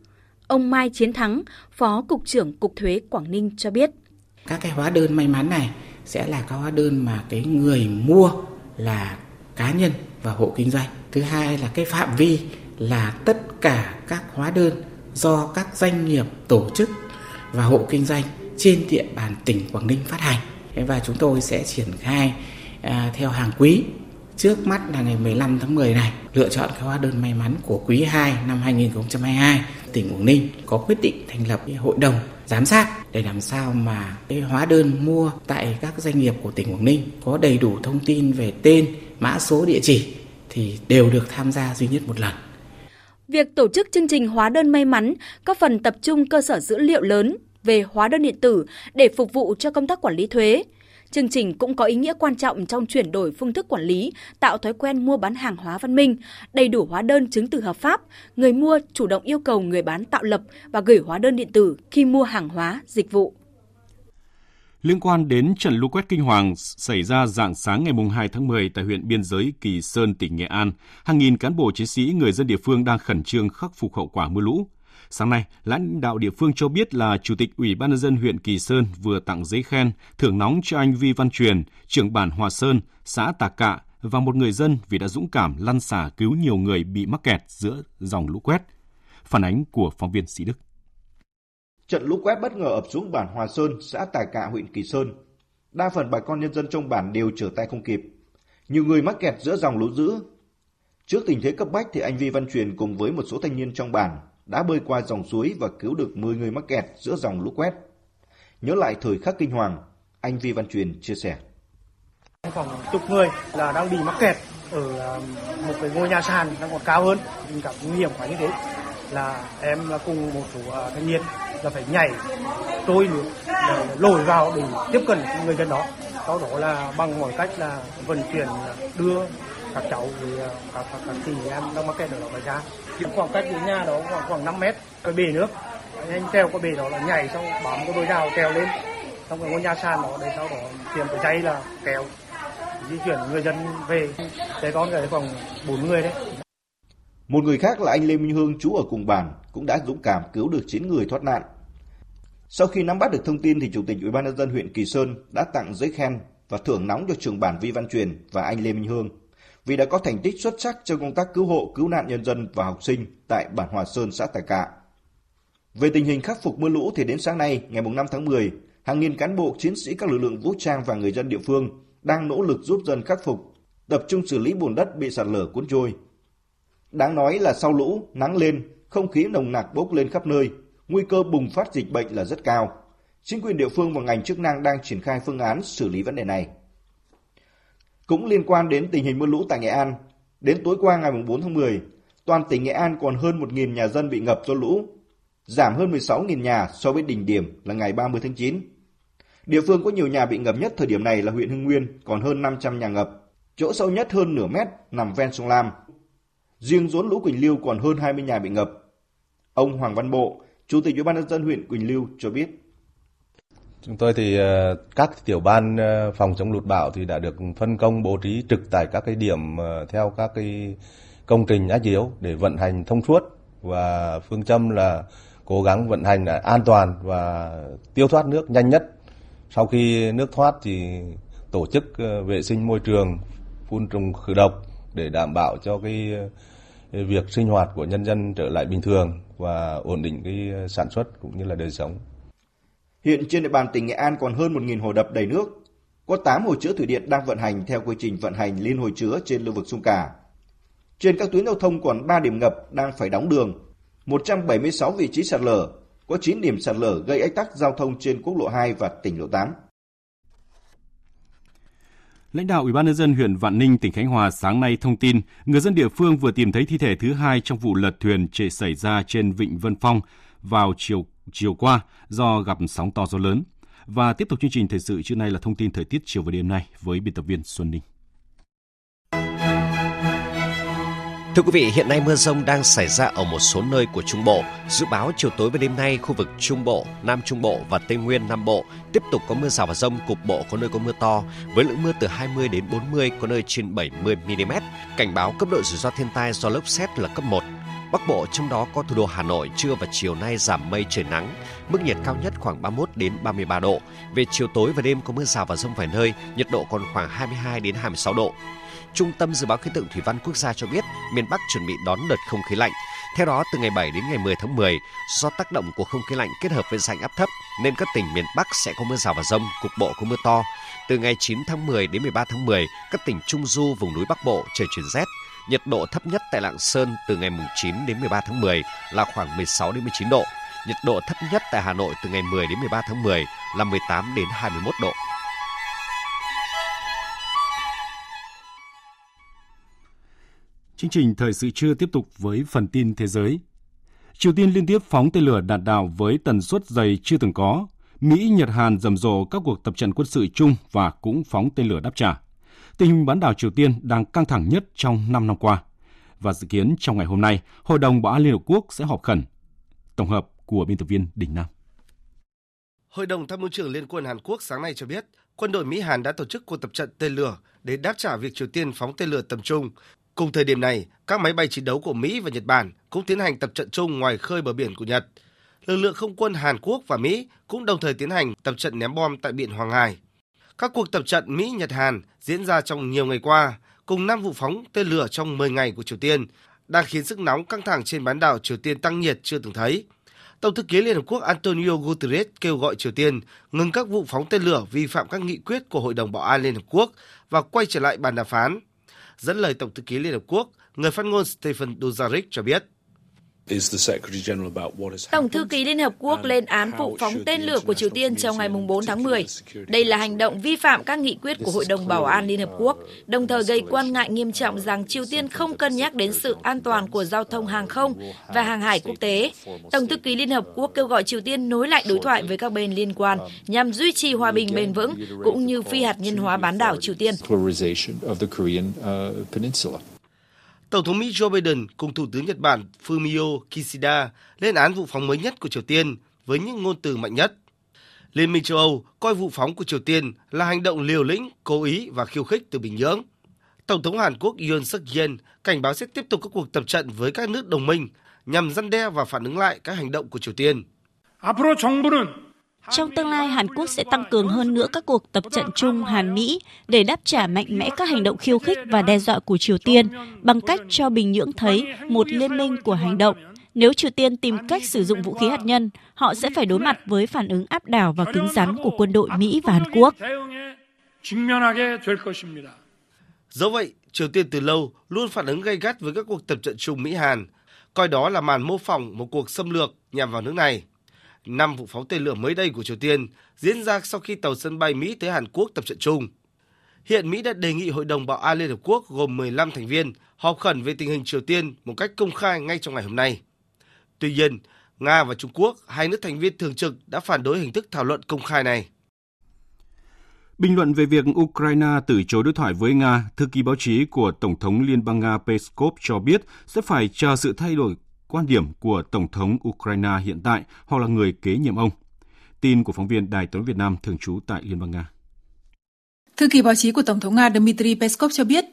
Ông Mai Chiến Thắng, Phó Cục trưởng Cục Thuế Quảng Ninh cho biết. Các cái hóa đơn may mắn này sẽ là các hóa đơn mà cái người mua là cá nhân và hộ kinh doanh. Thứ hai là cái phạm vi là tất cả các hóa đơn do các doanh nghiệp tổ chức và hộ kinh doanh trên địa bàn tỉnh Quảng Ninh phát hành. Và chúng tôi sẽ triển khai à, theo hàng quý trước mắt là ngày 15 tháng 10 này lựa chọn các hóa đơn may mắn của quý 2 năm 2022 tỉnh Quảng Ninh có quyết định thành lập hội đồng giám sát để làm sao mà cái hóa đơn mua tại các doanh nghiệp của tỉnh Quảng Ninh có đầy đủ thông tin về tên, mã số địa chỉ thì đều được tham gia duy nhất một lần. Việc tổ chức chương trình hóa đơn may mắn có phần tập trung cơ sở dữ liệu lớn về hóa đơn điện tử để phục vụ cho công tác quản lý thuế. Chương trình cũng có ý nghĩa quan trọng trong chuyển đổi phương thức quản lý, tạo thói quen mua bán hàng hóa văn minh, đầy đủ hóa đơn chứng từ hợp pháp, người mua chủ động yêu cầu người bán tạo lập và gửi hóa đơn điện tử khi mua hàng hóa, dịch vụ. Liên quan đến trận lũ quét kinh hoàng xảy ra dạng sáng ngày 2 tháng 10 tại huyện biên giới Kỳ Sơn, tỉnh Nghệ An, hàng nghìn cán bộ chiến sĩ người dân địa phương đang khẩn trương khắc phục hậu quả mưa lũ. Sáng nay, lãnh đạo địa phương cho biết là Chủ tịch Ủy ban nhân dân huyện Kỳ Sơn vừa tặng giấy khen thưởng nóng cho anh Vi Văn Truyền, trưởng bản Hòa Sơn, xã Tà Cạ và một người dân vì đã dũng cảm lăn xả cứu nhiều người bị mắc kẹt giữa dòng lũ quét. Phản ánh của phóng viên Sĩ Đức. Trận lũ quét bất ngờ ập xuống bản Hòa Sơn, xã Tà Cạ, huyện Kỳ Sơn. Đa phần bà con nhân dân trong bản đều trở tay không kịp. Nhiều người mắc kẹt giữa dòng lũ dữ. Trước tình thế cấp bách thì anh Vi Văn Truyền cùng với một số thanh niên trong bản đã bơi qua dòng suối và cứu được 10 người mắc kẹt giữa dòng lũ quét. Nhớ lại thời khắc kinh hoàng, anh Vi Văn Truyền chia sẻ. Khoảng chục người là đang bị mắc kẹt ở um, một cái ngôi nhà sàn đang còn cao hơn, mình cảm nguy hiểm quá như thế là em là cùng một số à, thanh niên là phải nhảy trôi nước lồi lội vào để tiếp cận người dân đó sau đó là bằng mọi cách là vận chuyển à, đưa các cháu thì à, các, các, các chị em đang mắc kẹt ở đó ra những khoảng cách đến nhà đó khoảng khoảng 5 mét. Cái bể nước. Anh treo cái bể đó là nhảy xong bám cái đôi rào treo lên. Trong cái ngôi nhà sàn đó, để sau đó tiền cái dây là kéo. Di chuyển người dân về. Trẻ con cái khoảng bốn người đấy. Một người khác là anh Lê Minh Hương, trú ở cùng bản cũng đã dũng cảm cứu được 9 người thoát nạn. Sau khi nắm bắt được thông tin thì Chủ tịch Ủy ban nhân dân huyện Kỳ Sơn đã tặng giấy khen và thưởng nóng cho trường bản Vi Văn Truyền và anh Lê Minh Hương vì đã có thành tích xuất sắc trong công tác cứu hộ, cứu nạn nhân dân và học sinh tại bản Hòa Sơn, xã Tài Cạ. Về tình hình khắc phục mưa lũ thì đến sáng nay, ngày 5 tháng 10, hàng nghìn cán bộ, chiến sĩ các lực lượng vũ trang và người dân địa phương đang nỗ lực giúp dân khắc phục, tập trung xử lý bùn đất bị sạt lở cuốn trôi. Đáng nói là sau lũ, nắng lên, không khí nồng nặc bốc lên khắp nơi, nguy cơ bùng phát dịch bệnh là rất cao. Chính quyền địa phương và ngành chức năng đang triển khai phương án xử lý vấn đề này. Cũng liên quan đến tình hình mưa lũ tại Nghệ An, đến tối qua ngày 4 tháng 10, toàn tỉnh Nghệ An còn hơn 1.000 nhà dân bị ngập do lũ, giảm hơn 16.000 nhà so với đỉnh điểm là ngày 30 tháng 9. Địa phương có nhiều nhà bị ngập nhất thời điểm này là huyện Hưng Nguyên, còn hơn 500 nhà ngập. Chỗ sâu nhất hơn nửa mét nằm ven sông Lam. Riêng rốn lũ Quỳnh Lưu còn hơn 20 nhà bị ngập. Ông Hoàng Văn Bộ, Chủ tịch Ủy ban nhân dân huyện Quỳnh Lưu cho biết. Chúng tôi thì ờ, các tiểu ban ờ, phòng chống lụt bão thì đã được phân công bố trí trực tại các cái điểm ờ, theo các cái công trình ách yếu để vận hành thông suốt và phương châm là cố gắng vận hành an toàn và tiêu thoát nước nhanh nhất. Sau khi nước thoát thì tổ chức vệ sinh môi trường, phun trùng khử độc để đảm bảo cho cái việc sinh hoạt của nhân dân trở lại bình thường và ổn định cái sản xuất cũng như là đời sống. Hiện trên địa bàn tỉnh Nghệ An còn hơn 1.000 hồ đập đầy nước. Có 8 hồ chứa thủy điện đang vận hành theo quy trình vận hành liên hồ chứa trên lưu vực sông Cả. Trên các tuyến giao thông còn 3 điểm ngập đang phải đóng đường, 176 vị trí sạt lở, có 9 điểm sạt lở gây ách tắc giao thông trên quốc lộ 2 và tỉnh lộ 8. Lãnh đạo Ủy ban nhân dân huyện Vạn Ninh, tỉnh Khánh Hòa sáng nay thông tin, người dân địa phương vừa tìm thấy thi thể thứ hai trong vụ lật thuyền trệ xảy ra trên vịnh Vân Phong vào chiều chiều qua do gặp sóng to gió lớn. Và tiếp tục chương trình thời sự trưa nay là thông tin thời tiết chiều và đêm nay với biên tập viên Xuân Ninh. Thưa quý vị, hiện nay mưa rông đang xảy ra ở một số nơi của Trung Bộ. Dự báo chiều tối và đêm nay, khu vực Trung Bộ, Nam Trung Bộ và Tây Nguyên Nam Bộ tiếp tục có mưa rào và rông, cục bộ có nơi có mưa to, với lượng mưa từ 20 đến 40, có nơi trên 70 mm. Cảnh báo cấp độ rủi ro thiên tai do lốc xét là cấp 1. Bắc Bộ trong đó có thủ đô Hà Nội trưa và chiều nay giảm mây trời nắng, mức nhiệt cao nhất khoảng 31 đến 33 độ. Về chiều tối và đêm có mưa rào và rông vài nơi, nhiệt độ còn khoảng 22 đến 26 độ. Trung tâm Dự báo Khí tượng Thủy văn Quốc gia cho biết miền Bắc chuẩn bị đón đợt không khí lạnh. Theo đó, từ ngày 7 đến ngày 10 tháng 10, do tác động của không khí lạnh kết hợp với rãnh áp thấp, nên các tỉnh miền Bắc sẽ có mưa rào và rông, cục bộ có mưa to. Từ ngày 9 tháng 10 đến 13 tháng 10, các tỉnh Trung Du, vùng núi Bắc Bộ trời chuyển rét. Nhiệt độ thấp nhất tại Lạng Sơn từ ngày 9 đến 13 tháng 10 là khoảng 16 đến 19 độ. Nhiệt độ thấp nhất tại Hà Nội từ ngày 10 đến 13 tháng 10 là 18 đến 21 độ. Chương trình thời sự trưa tiếp tục với phần tin thế giới. Triều Tiên liên tiếp phóng tên lửa đạn đạo với tần suất dày chưa từng có. Mỹ, Nhật, Hàn rầm rộ các cuộc tập trận quân sự chung và cũng phóng tên lửa đáp trả. Tình hình bán đảo Triều Tiên đang căng thẳng nhất trong 5 năm qua. Và dự kiến trong ngày hôm nay, Hội đồng Bảo an Liên Hợp Quốc sẽ họp khẩn. Tổng hợp của biên tập viên Đình Nam. Hội đồng tham mưu trưởng Liên quân Hàn Quốc sáng nay cho biết, quân đội Mỹ Hàn đã tổ chức cuộc tập trận tên lửa để đáp trả việc Triều Tiên phóng tên lửa tầm trung. Cùng thời điểm này, các máy bay chiến đấu của Mỹ và Nhật Bản cũng tiến hành tập trận chung ngoài khơi bờ biển của Nhật. Lực lượng không quân Hàn Quốc và Mỹ cũng đồng thời tiến hành tập trận ném bom tại biển Hoàng Hải. Các cuộc tập trận Mỹ, Nhật, Hàn diễn ra trong nhiều ngày qua, cùng 5 vụ phóng tên lửa trong 10 ngày của Triều Tiên, đang khiến sức nóng căng thẳng trên bán đảo Triều Tiên tăng nhiệt chưa từng thấy. Tổng thư ký Liên Hợp Quốc Antonio Guterres kêu gọi Triều Tiên ngừng các vụ phóng tên lửa vi phạm các nghị quyết của Hội đồng Bảo an Liên Hợp Quốc và quay trở lại bàn đàm phán. Dẫn lời Tổng thư ký Liên Hợp Quốc, người phát ngôn Stephen Dujarric cho biết, Tổng thư ký Liên Hợp Quốc lên án vụ phóng tên lửa của Triều Tiên trong ngày 4 tháng 10. Đây là hành động vi phạm các nghị quyết của Hội đồng Bảo an Liên Hợp Quốc, đồng thời gây quan ngại nghiêm trọng rằng Triều Tiên không cân nhắc đến sự an toàn của giao thông hàng không và hàng hải quốc tế. Tổng thư ký Liên Hợp Quốc kêu gọi Triều Tiên nối lại đối thoại với các bên liên quan nhằm duy trì hòa bình bền vững cũng như phi hạt nhân hóa bán đảo Triều Tiên. Tổng thống Mỹ Joe Biden cùng Thủ tướng Nhật Bản Fumio Kishida lên án vụ phóng mới nhất của Triều Tiên với những ngôn từ mạnh nhất. Liên minh châu Âu coi vụ phóng của Triều Tiên là hành động liều lĩnh, cố ý và khiêu khích từ Bình Nhưỡng. Tổng thống Hàn Quốc Yoon suk yeol cảnh báo sẽ tiếp tục các cuộc tập trận với các nước đồng minh nhằm răn đe và phản ứng lại các hành động của Triều Tiên. Trong tương lai, Hàn Quốc sẽ tăng cường hơn nữa các cuộc tập trận chung Hàn-Mỹ để đáp trả mạnh mẽ các hành động khiêu khích và đe dọa của Triều Tiên bằng cách cho Bình Nhưỡng thấy một liên minh của hành động. Nếu Triều Tiên tìm cách sử dụng vũ khí hạt nhân, họ sẽ phải đối mặt với phản ứng áp đảo và cứng rắn của quân đội Mỹ và Hàn Quốc. Dẫu vậy, Triều Tiên từ lâu luôn phản ứng gay gắt với các cuộc tập trận chung Mỹ-Hàn, coi đó là màn mô phỏng một cuộc xâm lược nhằm vào nước này. Năm vụ phóng tên lửa mới đây của Triều Tiên diễn ra sau khi tàu sân bay Mỹ tới Hàn Quốc tập trận chung. Hiện Mỹ đã đề nghị Hội đồng Bảo an Liên Hợp Quốc gồm 15 thành viên họp khẩn về tình hình Triều Tiên một cách công khai ngay trong ngày hôm nay. Tuy nhiên, Nga và Trung Quốc, hai nước thành viên thường trực đã phản đối hình thức thảo luận công khai này. Bình luận về việc Ukraine từ chối đối thoại với Nga, thư ký báo chí của Tổng thống Liên bang Nga Peskov cho biết sẽ phải chờ sự thay đổi quan điểm của Tổng thống Ukraine hiện tại hoặc là người kế nhiệm ông. Tin của phóng viên Đài tiếng Việt Nam thường trú tại Liên bang Nga. Thư ký báo chí của Tổng thống Nga Dmitry Peskov cho biết,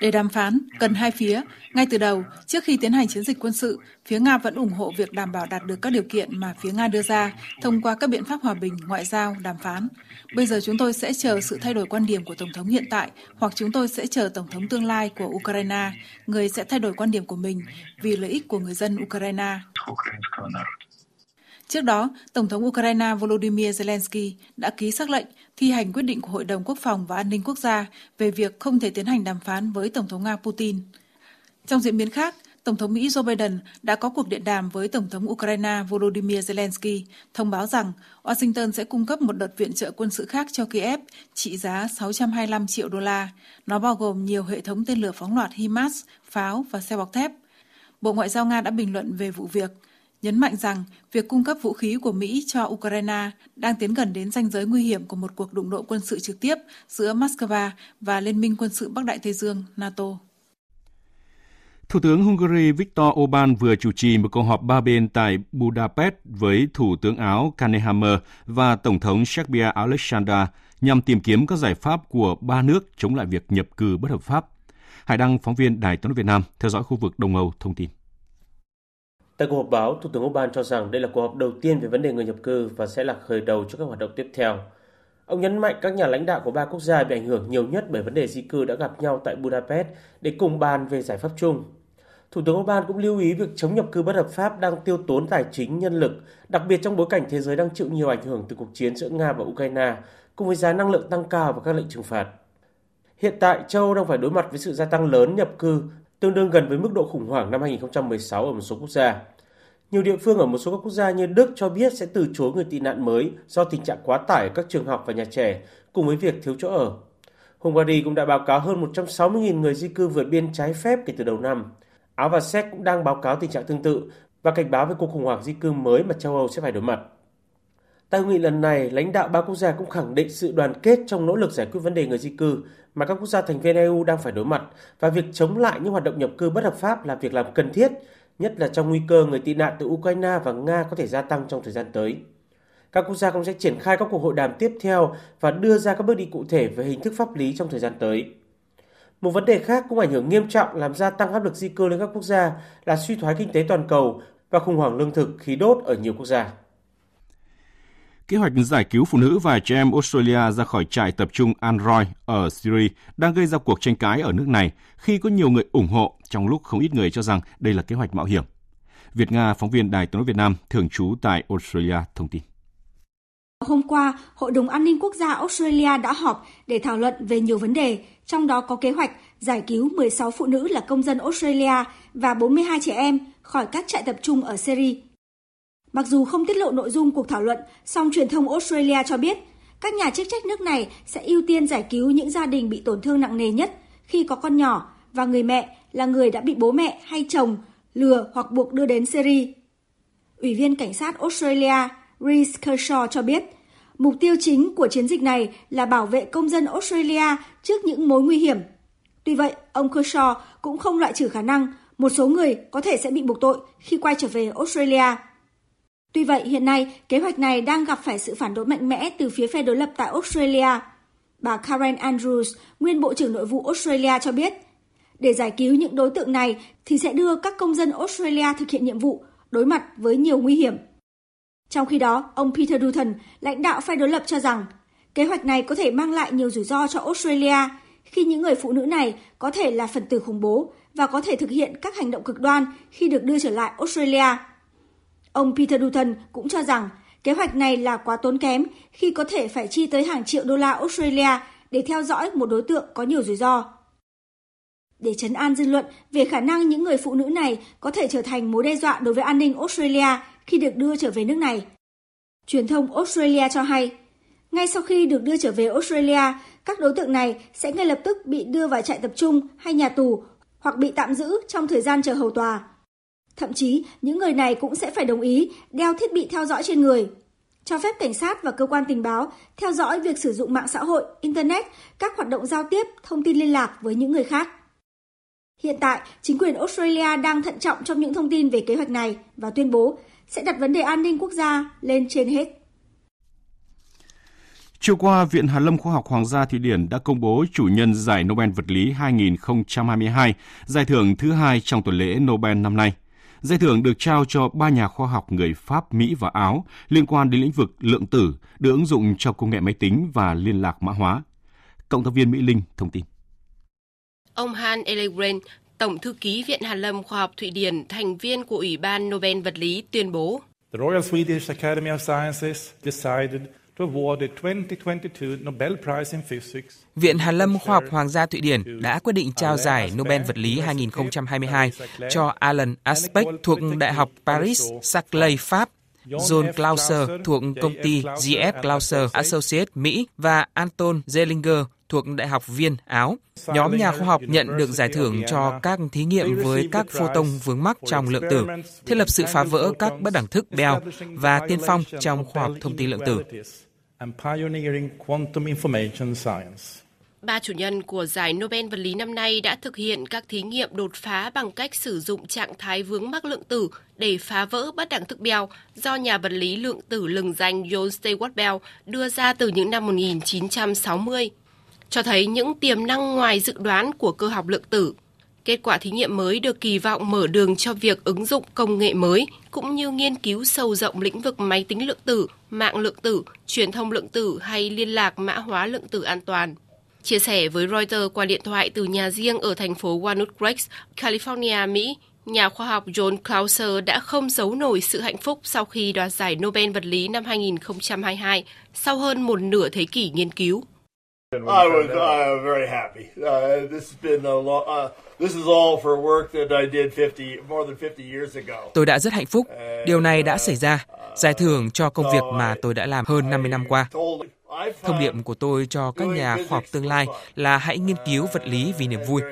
để đàm phán, cần hai phía. Ngay từ đầu, trước khi tiến hành chiến dịch quân sự, phía Nga vẫn ủng hộ việc đảm bảo đạt được các điều kiện mà phía Nga đưa ra thông qua các biện pháp hòa bình, ngoại giao, đàm phán. Bây giờ chúng tôi sẽ chờ sự thay đổi quan điểm của Tổng thống hiện tại, hoặc chúng tôi sẽ chờ Tổng thống tương lai của Ukraine, người sẽ thay đổi quan điểm của mình vì lợi ích của người dân Ukraine. Trước đó, Tổng thống Ukraine Volodymyr Zelensky đã ký xác lệnh thi hành quyết định của Hội đồng Quốc phòng và An ninh Quốc gia về việc không thể tiến hành đàm phán với Tổng thống Nga Putin. Trong diễn biến khác, Tổng thống Mỹ Joe Biden đã có cuộc điện đàm với Tổng thống Ukraine Volodymyr Zelensky, thông báo rằng Washington sẽ cung cấp một đợt viện trợ quân sự khác cho Kiev trị giá 625 triệu đô la. Nó bao gồm nhiều hệ thống tên lửa phóng loạt HIMARS, pháo và xe bọc thép. Bộ Ngoại giao Nga đã bình luận về vụ việc, nhấn mạnh rằng việc cung cấp vũ khí của Mỹ cho Ukraine đang tiến gần đến ranh giới nguy hiểm của một cuộc đụng độ quân sự trực tiếp giữa Moscow và Liên minh quân sự Bắc Đại Tây Dương NATO. Thủ tướng Hungary Viktor Orbán vừa chủ trì một cuộc họp ba bên tại Budapest với Thủ tướng Áo Kanehammer và Tổng thống Serbia Alexander nhằm tìm kiếm các giải pháp của ba nước chống lại việc nhập cư bất hợp pháp. Hải Đăng, phóng viên Đài tiếng Việt Nam, theo dõi khu vực Đông Âu, thông tin. Tại cuộc họp báo, Thủ tướng Orbán cho rằng đây là cuộc họp đầu tiên về vấn đề người nhập cư và sẽ là khởi đầu cho các hoạt động tiếp theo. Ông nhấn mạnh các nhà lãnh đạo của ba quốc gia bị ảnh hưởng nhiều nhất bởi vấn đề di cư đã gặp nhau tại Budapest để cùng bàn về giải pháp chung. Thủ tướng Orbán cũng lưu ý việc chống nhập cư bất hợp pháp đang tiêu tốn tài chính nhân lực, đặc biệt trong bối cảnh thế giới đang chịu nhiều ảnh hưởng từ cuộc chiến giữa Nga và Ukraine, cùng với giá năng lượng tăng cao và các lệnh trừng phạt. Hiện tại, châu Âu đang phải đối mặt với sự gia tăng lớn nhập cư, tương đương gần với mức độ khủng hoảng năm 2016 ở một số quốc gia. Nhiều địa phương ở một số các quốc gia như Đức cho biết sẽ từ chối người tị nạn mới do tình trạng quá tải ở các trường học và nhà trẻ, cùng với việc thiếu chỗ ở. Hungary cũng đã báo cáo hơn 160.000 người di cư vượt biên trái phép kể từ đầu năm. Áo và Séc cũng đang báo cáo tình trạng tương tự và cảnh báo về cuộc khủng hoảng di cư mới mà châu Âu sẽ phải đối mặt. Tại hội nghị lần này, lãnh đạo ba quốc gia cũng khẳng định sự đoàn kết trong nỗ lực giải quyết vấn đề người di cư mà các quốc gia thành viên EU đang phải đối mặt và việc chống lại những hoạt động nhập cư bất hợp pháp là việc làm cần thiết, nhất là trong nguy cơ người tị nạn từ Ukraine và Nga có thể gia tăng trong thời gian tới. Các quốc gia cũng sẽ triển khai các cuộc hội đàm tiếp theo và đưa ra các bước đi cụ thể về hình thức pháp lý trong thời gian tới. Một vấn đề khác cũng ảnh hưởng nghiêm trọng làm gia tăng áp lực di cư lên các quốc gia là suy thoái kinh tế toàn cầu và khủng hoảng lương thực, khí đốt ở nhiều quốc gia. Kế hoạch giải cứu phụ nữ và trẻ em Australia ra khỏi trại tập trung Al-Roy ở Syria đang gây ra cuộc tranh cãi ở nước này khi có nhiều người ủng hộ, trong lúc không ít người cho rằng đây là kế hoạch mạo hiểm. Việt Nga, phóng viên Đài tiếng nói Việt Nam, thường trú tại Australia, thông tin. Hôm qua, Hội đồng An ninh Quốc gia Australia đã họp để thảo luận về nhiều vấn đề, trong đó có kế hoạch giải cứu 16 phụ nữ là công dân Australia và 42 trẻ em khỏi các trại tập trung ở Syria. Mặc dù không tiết lộ nội dung cuộc thảo luận, song truyền thông Australia cho biết các nhà chức trách nước này sẽ ưu tiên giải cứu những gia đình bị tổn thương nặng nề nhất khi có con nhỏ và người mẹ là người đã bị bố mẹ hay chồng lừa hoặc buộc đưa đến Syria. Ủy viên cảnh sát Australia Reece Kershaw cho biết, mục tiêu chính của chiến dịch này là bảo vệ công dân Australia trước những mối nguy hiểm. Tuy vậy, ông Kershaw cũng không loại trừ khả năng một số người có thể sẽ bị buộc tội khi quay trở về Australia. Tuy vậy, hiện nay, kế hoạch này đang gặp phải sự phản đối mạnh mẽ từ phía phe đối lập tại Australia. Bà Karen Andrews, nguyên Bộ trưởng Nội vụ Australia cho biết, để giải cứu những đối tượng này thì sẽ đưa các công dân Australia thực hiện nhiệm vụ đối mặt với nhiều nguy hiểm. Trong khi đó, ông Peter Dutton, lãnh đạo phe đối lập cho rằng kế hoạch này có thể mang lại nhiều rủi ro cho Australia khi những người phụ nữ này có thể là phần tử khủng bố và có thể thực hiện các hành động cực đoan khi được đưa trở lại Australia. Ông Peter Dutton cũng cho rằng kế hoạch này là quá tốn kém khi có thể phải chi tới hàng triệu đô la Australia để theo dõi một đối tượng có nhiều rủi ro. Để chấn an dư luận về khả năng những người phụ nữ này có thể trở thành mối đe dọa đối với an ninh Australia khi được đưa trở về nước này. Truyền thông Australia cho hay, ngay sau khi được đưa trở về Australia, các đối tượng này sẽ ngay lập tức bị đưa vào trại tập trung hay nhà tù hoặc bị tạm giữ trong thời gian chờ hầu tòa. Thậm chí, những người này cũng sẽ phải đồng ý đeo thiết bị theo dõi trên người, cho phép cảnh sát và cơ quan tình báo theo dõi việc sử dụng mạng xã hội, Internet, các hoạt động giao tiếp, thông tin liên lạc với những người khác. Hiện tại, chính quyền Australia đang thận trọng trong những thông tin về kế hoạch này và tuyên bố sẽ đặt vấn đề an ninh quốc gia lên trên hết. Chiều qua, Viện Hàn lâm Khoa học Hoàng gia Thụy Điển đã công bố chủ nhân giải Nobel vật lý 2022, giải thưởng thứ hai trong tuần lễ Nobel năm nay. Giải thưởng được trao cho ba nhà khoa học người Pháp, Mỹ và Áo liên quan đến lĩnh vực lượng tử, được ứng dụng trong công nghệ máy tính và liên lạc mã hóa. Cộng tác viên Mỹ Linh thông tin. Ông Han Elegren, Tổng thư ký Viện Hàn lâm Khoa học Thụy Điển, thành viên của Ủy ban Nobel vật lý tuyên bố. The Royal Swedish Academy of Sciences decided Viện Hàn lâm Khoa học Hoàng gia Thụy Điển đã quyết định trao giải Nobel vật lý 2022 cho Alan Aspect thuộc Đại học Paris Saclay, Pháp, John Clauser thuộc công ty GF Clauser Associates. Mỹ và Anton Zellinger thuộc Đại học Viên, Áo. Nhóm nhà khoa học nhận được giải thưởng cho các thí nghiệm với các photon vướng mắc trong lượng tử, thiết lập sự phá vỡ các bất đẳng thức Bell và tiên phong trong khoa học thông tin lượng tử. Ba chủ nhân của giải Nobel vật lý năm nay đã thực hiện các thí nghiệm đột phá bằng cách sử dụng trạng thái vướng mắc lượng tử để phá vỡ bất đẳng thức Bell do nhà vật lý lượng tử lừng danh John Stewart Bell đưa ra từ những năm 1960 cho thấy những tiềm năng ngoài dự đoán của cơ học lượng tử. Kết quả thí nghiệm mới được kỳ vọng mở đường cho việc ứng dụng công nghệ mới cũng như nghiên cứu sâu rộng lĩnh vực máy tính lượng tử, mạng lượng tử, truyền thông lượng tử hay liên lạc mã hóa lượng tử an toàn. Chia sẻ với Reuters qua điện thoại từ nhà riêng ở thành phố Walnut Creek, California, Mỹ, nhà khoa học John Clauser đã không giấu nổi sự hạnh phúc sau khi đoạt giải Nobel vật lý năm 2022 sau hơn một nửa thế kỷ nghiên cứu. I was uh, very happy. Uh, this has been a long, uh, this is all for work that I did 50 more than 50 years ago. Tôi đã rất hạnh phúc. Điều này đã xảy ra, giải thưởng cho công việc mà tôi đã làm hơn 50 năm qua. Thông điệp của tôi cho các nhà khoa học tương lai là hãy nghiên cứu vật lý vì niềm vui.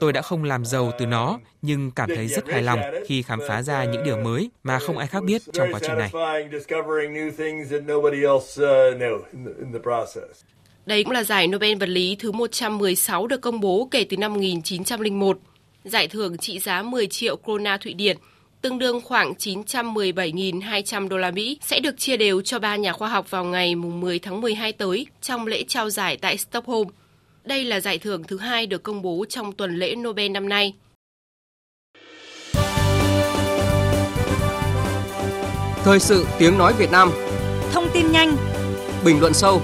Tôi đã không làm giàu từ nó, nhưng cảm thấy rất hài lòng khi khám phá ra những điều mới mà không ai khác biết trong quá trình này. Đây cũng là giải Nobel vật lý thứ 116 được công bố kể từ năm 1901. Giải thưởng trị giá 10 triệu krona Thụy Điển, tương đương khoảng 917.200 đô la Mỹ sẽ được chia đều cho ba nhà khoa học vào ngày 10 tháng 12 tới trong lễ trao giải tại Stockholm. Đây là giải thưởng thứ hai được công bố trong tuần lễ Nobel năm nay. Thời sự tiếng nói Việt Nam Thông tin nhanh Bình luận sâu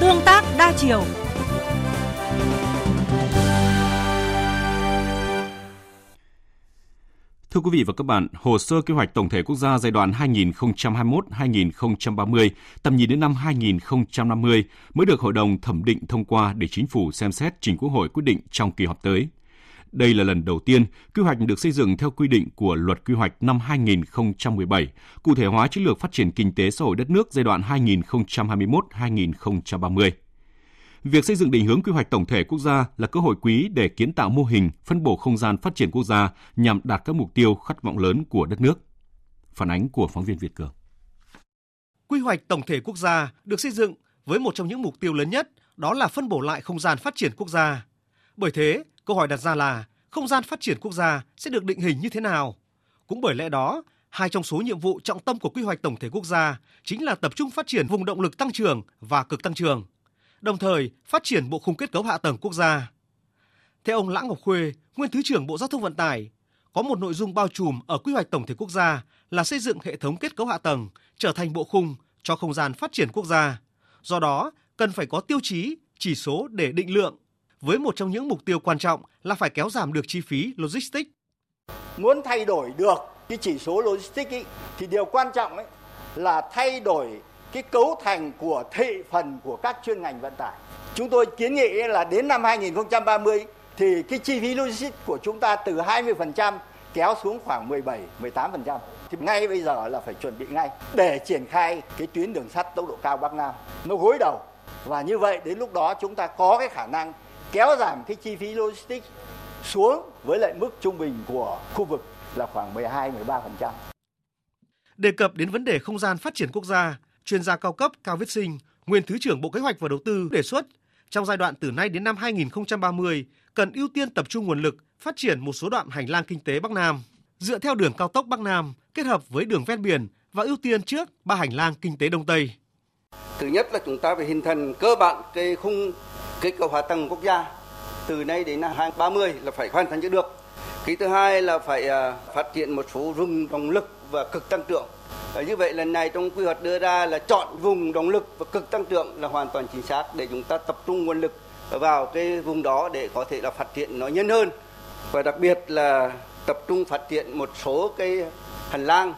Tương tác đa chiều. Thưa quý vị và các bạn, hồ sơ kế hoạch tổng thể quốc gia giai đoạn 2021-2030, tầm nhìn đến năm 2050 mới được Hội đồng thẩm định thông qua để chính phủ xem xét trình Quốc hội quyết định trong kỳ họp tới. Đây là lần đầu tiên quy hoạch được xây dựng theo quy định của Luật Quy hoạch năm 2017, cụ thể hóa chiến lược phát triển kinh tế xã hội đất nước giai đoạn 2021-2030. Việc xây dựng định hướng quy hoạch tổng thể quốc gia là cơ hội quý để kiến tạo mô hình, phân bổ không gian phát triển quốc gia nhằm đạt các mục tiêu khát vọng lớn của đất nước. Phản ánh của phóng viên Việt Cường. Quy hoạch tổng thể quốc gia được xây dựng với một trong những mục tiêu lớn nhất, đó là phân bổ lại không gian phát triển quốc gia. Bởi thế, Câu hỏi đặt ra là không gian phát triển quốc gia sẽ được định hình như thế nào? Cũng bởi lẽ đó hai trong số nhiệm vụ trọng tâm của quy hoạch tổng thể quốc gia chính là tập trung phát triển vùng động lực tăng trưởng và cực tăng trưởng, đồng thời phát triển bộ khung kết cấu hạ tầng quốc gia. Theo ông Lã Ngọc Khuê, nguyên thứ trưởng Bộ Giao thông Vận tải, có một nội dung bao trùm ở quy hoạch tổng thể quốc gia là xây dựng hệ thống kết cấu hạ tầng trở thành bộ khung cho không gian phát triển quốc gia. Do đó, cần phải có tiêu chí, chỉ số để định lượng, với một trong những mục tiêu quan trọng là phải kéo giảm được chi phí logistics. Muốn thay đổi được cái chỉ số logistics ý, thì điều quan trọng ấy là thay đổi cái cấu thành của thị phần của các chuyên ngành vận tải. Chúng tôi kiến nghị là đến năm 2030 thì cái chi phí logistics của chúng ta từ 20% kéo xuống khoảng 17, 18%. Thì ngay bây giờ là phải chuẩn bị ngay để triển khai cái tuyến đường sắt tốc độ cao Bắc Nam. Nó gối đầu. Và như vậy đến lúc đó chúng ta có cái khả năng kéo giảm cái chi phí logistics xuống với lại mức trung bình của khu vực là khoảng 12-13%. Đề cập đến vấn đề không gian phát triển quốc gia, chuyên gia cao cấp Cao Viết Sinh, nguyên Thứ trưởng Bộ Kế hoạch và Đầu tư đề xuất trong giai đoạn từ nay đến năm 2030 cần ưu tiên tập trung nguồn lực phát triển một số đoạn hành lang kinh tế Bắc Nam dựa theo đường cao tốc Bắc Nam kết hợp với đường ven biển và ưu tiên trước ba hành lang kinh tế Đông Tây. Thứ nhất là chúng ta phải hình thành cơ bản cái khung kết cấu hạ tầng quốc gia, từ nay đến năm 2030 là phải hoàn thành được. Cái thứ hai là phải à, phát triển một số vùng động lực và cực tăng trưởng. Và như vậy lần này trong quy hoạch đưa ra là chọn vùng động lực và cực tăng trưởng là hoàn toàn chính xác để chúng ta tập trung nguồn lực vào cái vùng đó để có thể là phát triển nó nhân hơn và đặc biệt là tập trung phát triển một số cái hành lang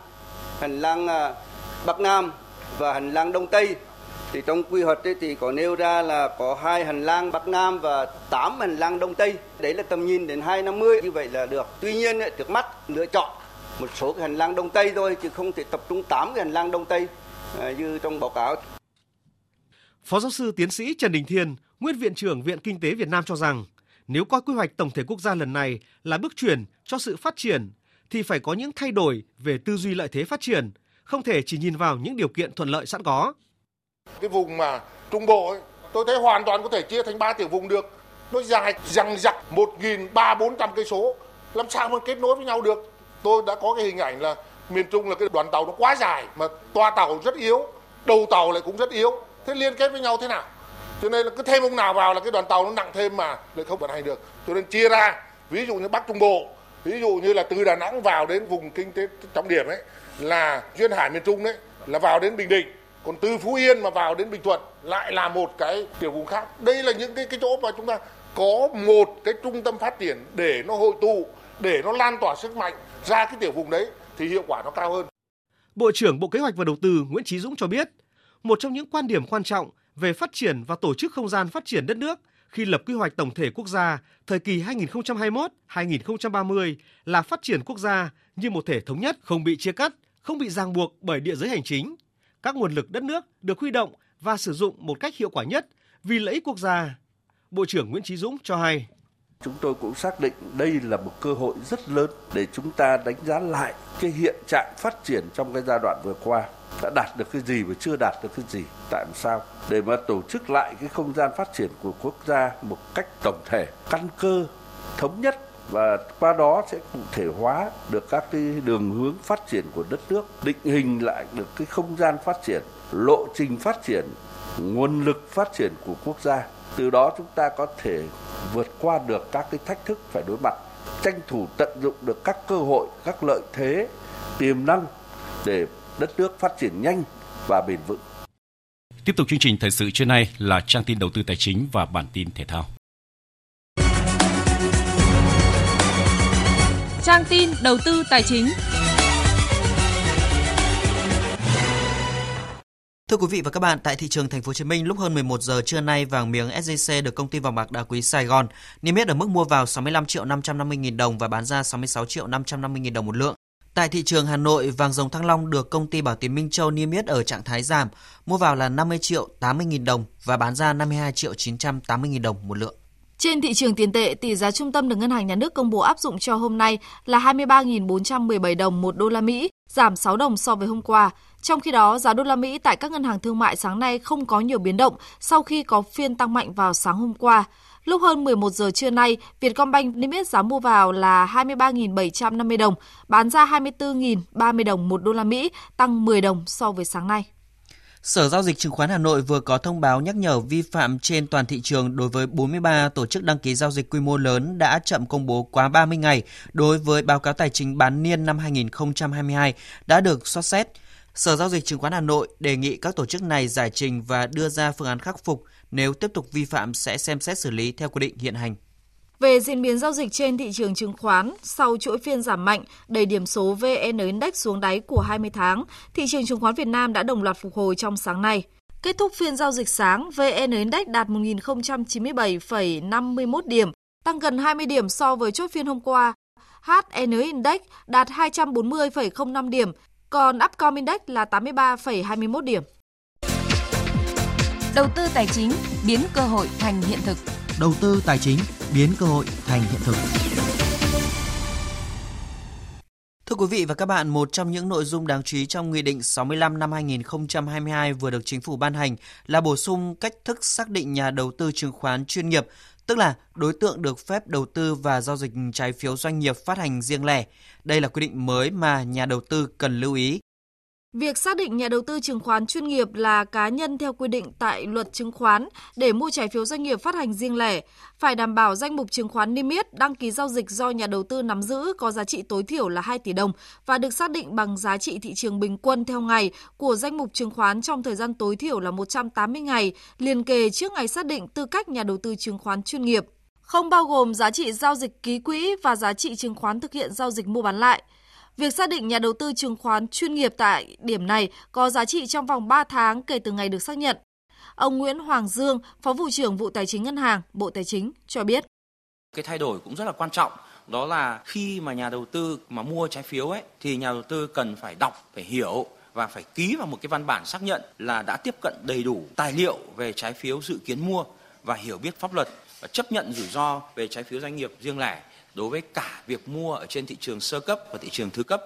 hành lang à, Bắc Nam và hành lang Đông Tây thì trong quy hoạch thì có nêu ra là có hai hành lang Bắc Nam và tám hành lang Đông Tây. Đấy là tầm nhìn đến 2050 như vậy là được. Tuy nhiên trước mắt lựa chọn một số cái hành lang Đông Tây thôi chứ không thể tập trung tám cái hành lang Đông Tây à, như trong báo cáo. Phó giáo sư tiến sĩ Trần Đình Thiên, nguyên viện trưởng Viện Kinh tế Việt Nam cho rằng, nếu coi quy hoạch tổng thể quốc gia lần này là bước chuyển cho sự phát triển thì phải có những thay đổi về tư duy lợi thế phát triển, không thể chỉ nhìn vào những điều kiện thuận lợi sẵn có. Cái vùng mà trung bộ ấy, tôi thấy hoàn toàn có thể chia thành ba tiểu vùng được. Nó dài dằng rặc một nghìn ba bốn trăm cây số, làm sao mà kết nối với nhau được? Tôi đã có cái hình ảnh là miền Trung là cái đoàn tàu nó quá dài mà toa tàu rất yếu, đầu tàu lại cũng rất yếu. Thế liên kết với nhau thế nào? cho nên là cứ thêm ông nào vào là cái đoàn tàu nó nặng thêm mà lại không vận hành được cho nên chia ra ví dụ như bắc trung bộ ví dụ như là từ đà nẵng vào đến vùng kinh tế trọng điểm ấy là duyên hải miền trung đấy là vào đến bình định còn từ phú yên mà vào đến bình thuận lại là một cái tiểu vùng khác đây là những cái cái chỗ mà chúng ta có một cái trung tâm phát triển để nó hội tụ để nó lan tỏa sức mạnh ra cái tiểu vùng đấy thì hiệu quả nó cao hơn Bộ trưởng Bộ Kế hoạch và Đầu tư Nguyễn Chí Dũng cho biết, một trong những quan điểm quan trọng về phát triển và tổ chức không gian phát triển đất nước khi lập quy hoạch tổng thể quốc gia thời kỳ 2021-2030 là phát triển quốc gia như một thể thống nhất, không bị chia cắt, không bị ràng buộc bởi địa giới hành chính. Các nguồn lực đất nước được huy động và sử dụng một cách hiệu quả nhất vì lợi ích quốc gia. Bộ trưởng Nguyễn Chí Dũng cho hay. Chúng tôi cũng xác định đây là một cơ hội rất lớn để chúng ta đánh giá lại cái hiện trạng phát triển trong cái giai đoạn vừa qua đã đạt được cái gì và chưa đạt được cái gì, tại sao để mà tổ chức lại cái không gian phát triển của quốc gia một cách tổng thể, căn cơ, thống nhất và qua đó sẽ cụ thể hóa được các cái đường hướng phát triển của đất nước, định hình lại được cái không gian phát triển, lộ trình phát triển, nguồn lực phát triển của quốc gia từ đó chúng ta có thể vượt qua được các cái thách thức phải đối mặt, tranh thủ tận dụng được các cơ hội, các lợi thế, tiềm năng để đất nước phát triển nhanh và bền vững. Tiếp tục chương trình thời sự trưa nay là trang tin đầu tư tài chính và bản tin thể thao. Trang tin đầu tư tài chính. Thưa quý vị và các bạn, tại thị trường thành phố Hồ Chí Minh lúc hơn 11 giờ trưa nay, vàng miếng SJC được công ty vàng bạc đá quý Sài Gòn niêm yết ở mức mua vào 65 triệu 550 000 đồng và bán ra 66 triệu 550 000 đồng một lượng. Tại thị trường Hà Nội, vàng dòng Thăng Long được công ty Bảo Tín Minh Châu niêm yết ở trạng thái giảm, mua vào là 50 triệu 80 000 đồng và bán ra 52 triệu 980 000 đồng một lượng. Trên thị trường tiền tệ, tỷ giá trung tâm được Ngân hàng Nhà nước công bố áp dụng cho hôm nay là 23.417 đồng một đô la Mỹ, giảm 6 đồng so với hôm qua. Trong khi đó, giá đô la Mỹ tại các ngân hàng thương mại sáng nay không có nhiều biến động sau khi có phiên tăng mạnh vào sáng hôm qua. Lúc hơn 11 giờ trưa nay, Vietcombank niêm yết giá mua vào là 23.750 đồng, bán ra 24.030 đồng một đô la Mỹ, tăng 10 đồng so với sáng nay. Sở Giao dịch Chứng khoán Hà Nội vừa có thông báo nhắc nhở vi phạm trên toàn thị trường đối với 43 tổ chức đăng ký giao dịch quy mô lớn đã chậm công bố quá 30 ngày đối với báo cáo tài chính bán niên năm 2022 đã được xót xét. Sở Giao dịch Chứng khoán Hà Nội đề nghị các tổ chức này giải trình và đưa ra phương án khắc phục, nếu tiếp tục vi phạm sẽ xem xét xử lý theo quy định hiện hành. Về diễn biến giao dịch trên thị trường chứng khoán, sau chuỗi phiên giảm mạnh đẩy điểm số VN Index xuống đáy của 20 tháng, thị trường chứng khoán Việt Nam đã đồng loạt phục hồi trong sáng nay. Kết thúc phiên giao dịch sáng, VN Index đạt 1.097,51 điểm, tăng gần 20 điểm so với chốt phiên hôm qua. HN Index đạt 240,05 điểm, còn Upcom Index là 83,21 điểm. Đầu tư tài chính biến cơ hội thành hiện thực. Đầu tư tài chính biến cơ hội thành hiện thực. Thưa quý vị và các bạn, một trong những nội dung đáng chú ý trong Nghị định 65 năm 2022 vừa được Chính phủ ban hành là bổ sung cách thức xác định nhà đầu tư chứng khoán chuyên nghiệp, tức là đối tượng được phép đầu tư và giao dịch trái phiếu doanh nghiệp phát hành riêng lẻ. Đây là quy định mới mà nhà đầu tư cần lưu ý. Việc xác định nhà đầu tư chứng khoán chuyên nghiệp là cá nhân theo quy định tại luật chứng khoán để mua trái phiếu doanh nghiệp phát hành riêng lẻ, phải đảm bảo danh mục chứng khoán niêm yết đăng ký giao dịch do nhà đầu tư nắm giữ có giá trị tối thiểu là 2 tỷ đồng và được xác định bằng giá trị thị trường bình quân theo ngày của danh mục chứng khoán trong thời gian tối thiểu là 180 ngày liền kề trước ngày xác định tư cách nhà đầu tư chứng khoán chuyên nghiệp, không bao gồm giá trị giao dịch ký quỹ và giá trị chứng khoán thực hiện giao dịch mua bán lại. Việc xác định nhà đầu tư chứng khoán chuyên nghiệp tại điểm này có giá trị trong vòng 3 tháng kể từ ngày được xác nhận. Ông Nguyễn Hoàng Dương, Phó vụ trưởng vụ Tài chính Ngân hàng, Bộ Tài chính cho biết. Cái thay đổi cũng rất là quan trọng, đó là khi mà nhà đầu tư mà mua trái phiếu ấy thì nhà đầu tư cần phải đọc, phải hiểu và phải ký vào một cái văn bản xác nhận là đã tiếp cận đầy đủ tài liệu về trái phiếu dự kiến mua và hiểu biết pháp luật và chấp nhận rủi ro về trái phiếu doanh nghiệp riêng lẻ đối với cả việc mua ở trên thị trường sơ cấp và thị trường thứ cấp.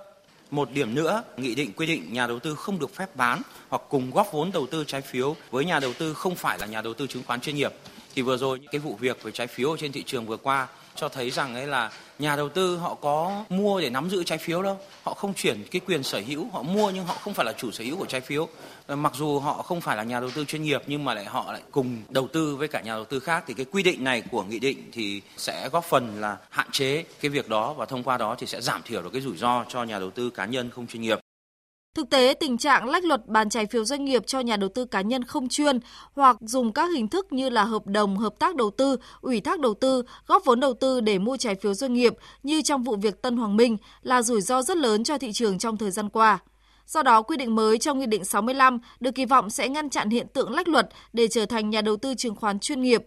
Một điểm nữa, nghị định quy định nhà đầu tư không được phép bán hoặc cùng góp vốn đầu tư trái phiếu với nhà đầu tư không phải là nhà đầu tư chứng khoán chuyên nghiệp. Thì vừa rồi những cái vụ việc về trái phiếu trên thị trường vừa qua cho thấy rằng ấy là nhà đầu tư họ có mua để nắm giữ trái phiếu đâu. Họ không chuyển cái quyền sở hữu, họ mua nhưng họ không phải là chủ sở hữu của trái phiếu. Ờ, mặc dù họ không phải là nhà đầu tư chuyên nghiệp nhưng mà lại họ lại cùng đầu tư với cả nhà đầu tư khác thì cái quy định này của nghị định thì sẽ góp phần là hạn chế cái việc đó và thông qua đó thì sẽ giảm thiểu được cái rủi ro cho nhà đầu tư cá nhân không chuyên nghiệp. Thực tế, tình trạng lách luật bán trái phiếu doanh nghiệp cho nhà đầu tư cá nhân không chuyên hoặc dùng các hình thức như là hợp đồng hợp tác đầu tư, ủy thác đầu tư, góp vốn đầu tư để mua trái phiếu doanh nghiệp như trong vụ việc Tân Hoàng Minh là rủi ro rất lớn cho thị trường trong thời gian qua. Do đó, quy định mới trong Nghị định 65 được kỳ vọng sẽ ngăn chặn hiện tượng lách luật để trở thành nhà đầu tư chứng khoán chuyên nghiệp.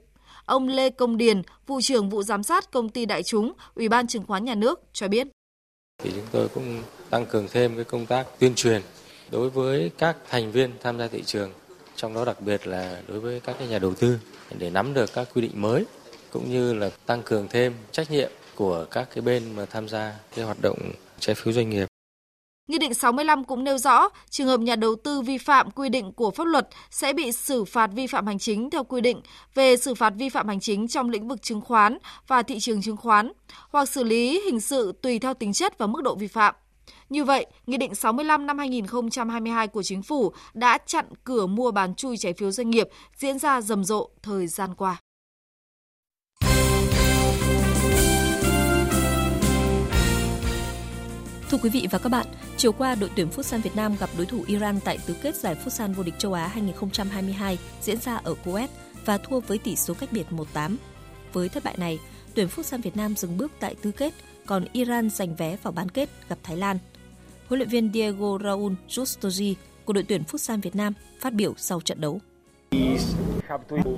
Ông Lê Công Điền, vụ trưởng vụ giám sát công ty đại chúng, Ủy ban chứng khoán nhà nước cho biết. Thì chúng tôi cũng tăng cường thêm cái công tác tuyên truyền đối với các thành viên tham gia thị trường, trong đó đặc biệt là đối với các cái nhà đầu tư để nắm được các quy định mới cũng như là tăng cường thêm trách nhiệm của các cái bên mà tham gia cái hoạt động trái phiếu doanh nghiệp. Nghị định 65 cũng nêu rõ, trường hợp nhà đầu tư vi phạm quy định của pháp luật sẽ bị xử phạt vi phạm hành chính theo quy định về xử phạt vi phạm hành chính trong lĩnh vực chứng khoán và thị trường chứng khoán, hoặc xử lý hình sự tùy theo tính chất và mức độ vi phạm. Như vậy, Nghị định 65 năm 2022 của Chính phủ đã chặn cửa mua bán chui trái phiếu doanh nghiệp diễn ra rầm rộ thời gian qua. Thưa quý vị và các bạn, chiều qua đội tuyển Futsal Việt Nam gặp đối thủ Iran tại tứ kết giải Futsal vô địch châu Á 2022 diễn ra ở Kuwait và thua với tỷ số cách biệt 1-8. Với thất bại này, tuyển Futsal Việt Nam dừng bước tại tứ kết, còn Iran giành vé vào bán kết gặp Thái Lan. Huấn luyện viên Diego Raul Justoji của đội tuyển Futsal Việt Nam phát biểu sau trận đấu.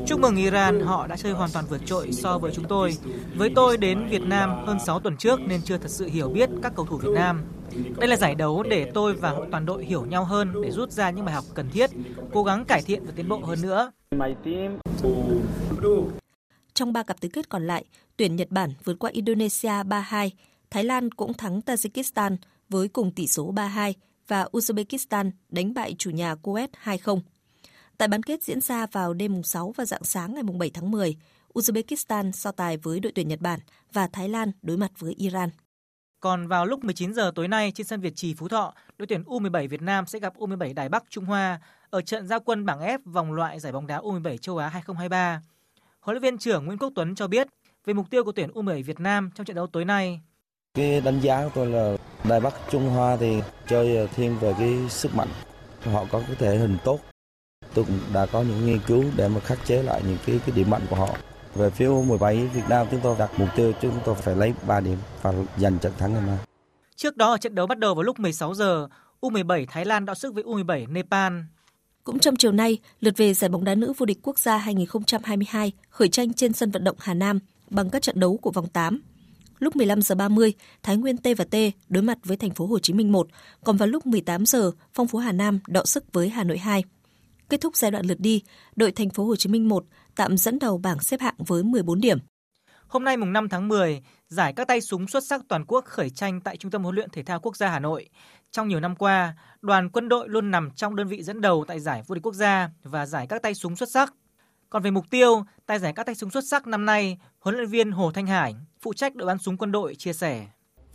Chúc mừng Iran, họ đã chơi hoàn toàn vượt trội so với chúng tôi. Với tôi đến Việt Nam hơn 6 tuần trước nên chưa thật sự hiểu biết các cầu thủ Việt Nam. Đây là giải đấu để tôi và toàn đội hiểu nhau hơn để rút ra những bài học cần thiết, cố gắng cải thiện và tiến bộ hơn nữa. Trong ba cặp tứ kết còn lại, tuyển Nhật Bản vượt qua Indonesia 3-2, Thái Lan cũng thắng Tajikistan với cùng tỷ số 3-2 và Uzbekistan đánh bại chủ nhà Kuwait 2-0. Tại bán kết diễn ra vào đêm 6 và dạng sáng ngày 7 tháng 10, Uzbekistan so tài với đội tuyển Nhật Bản và Thái Lan đối mặt với Iran. Còn vào lúc 19 giờ tối nay trên sân Việt Trì Phú Thọ, đội tuyển U17 Việt Nam sẽ gặp U17 Đài Bắc Trung Hoa ở trận giao quân bảng F vòng loại giải bóng đá U17 châu Á 2023. Huấn luyện viên trưởng Nguyễn Quốc Tuấn cho biết về mục tiêu của tuyển U17 Việt Nam trong trận đấu tối nay. Cái đánh giá của tôi là Đài Bắc Trung Hoa thì chơi thiên về cái sức mạnh. Họ có cái thể hình tốt. Tôi cũng đã có những nghiên cứu để mà khắc chế lại những cái cái điểm mạnh của họ. Về phía U17 Việt Nam chúng tôi đặt mục tiêu chúng tôi phải lấy 3 điểm và giành trận thắng ngày mai. Trước đó ở trận đấu bắt đầu vào lúc 16 giờ, U17 Thái Lan đọ sức với U17 Nepal. Cũng trong chiều nay, lượt về giải bóng đá nữ vô địch quốc gia 2022 khởi tranh trên sân vận động Hà Nam bằng các trận đấu của vòng 8. Lúc 15 giờ 30, Thái Nguyên T và T đối mặt với thành phố Hồ Chí Minh 1, còn vào lúc 18 giờ, Phong Phú Hà Nam đọ sức với Hà Nội 2. Kết thúc giai đoạn lượt đi, đội thành phố Hồ Chí Minh 1 tạm dẫn đầu bảng xếp hạng với 14 điểm. Hôm nay mùng 5 tháng 10, giải các tay súng xuất sắc toàn quốc khởi tranh tại Trung tâm huấn luyện thể thao quốc gia Hà Nội. Trong nhiều năm qua, đoàn quân đội luôn nằm trong đơn vị dẫn đầu tại giải vô địch quốc gia và giải các tay súng xuất sắc. Còn về mục tiêu, tại giải các tay súng xuất sắc năm nay, huấn luyện viên Hồ Thanh Hải, phụ trách đội bắn súng quân đội chia sẻ.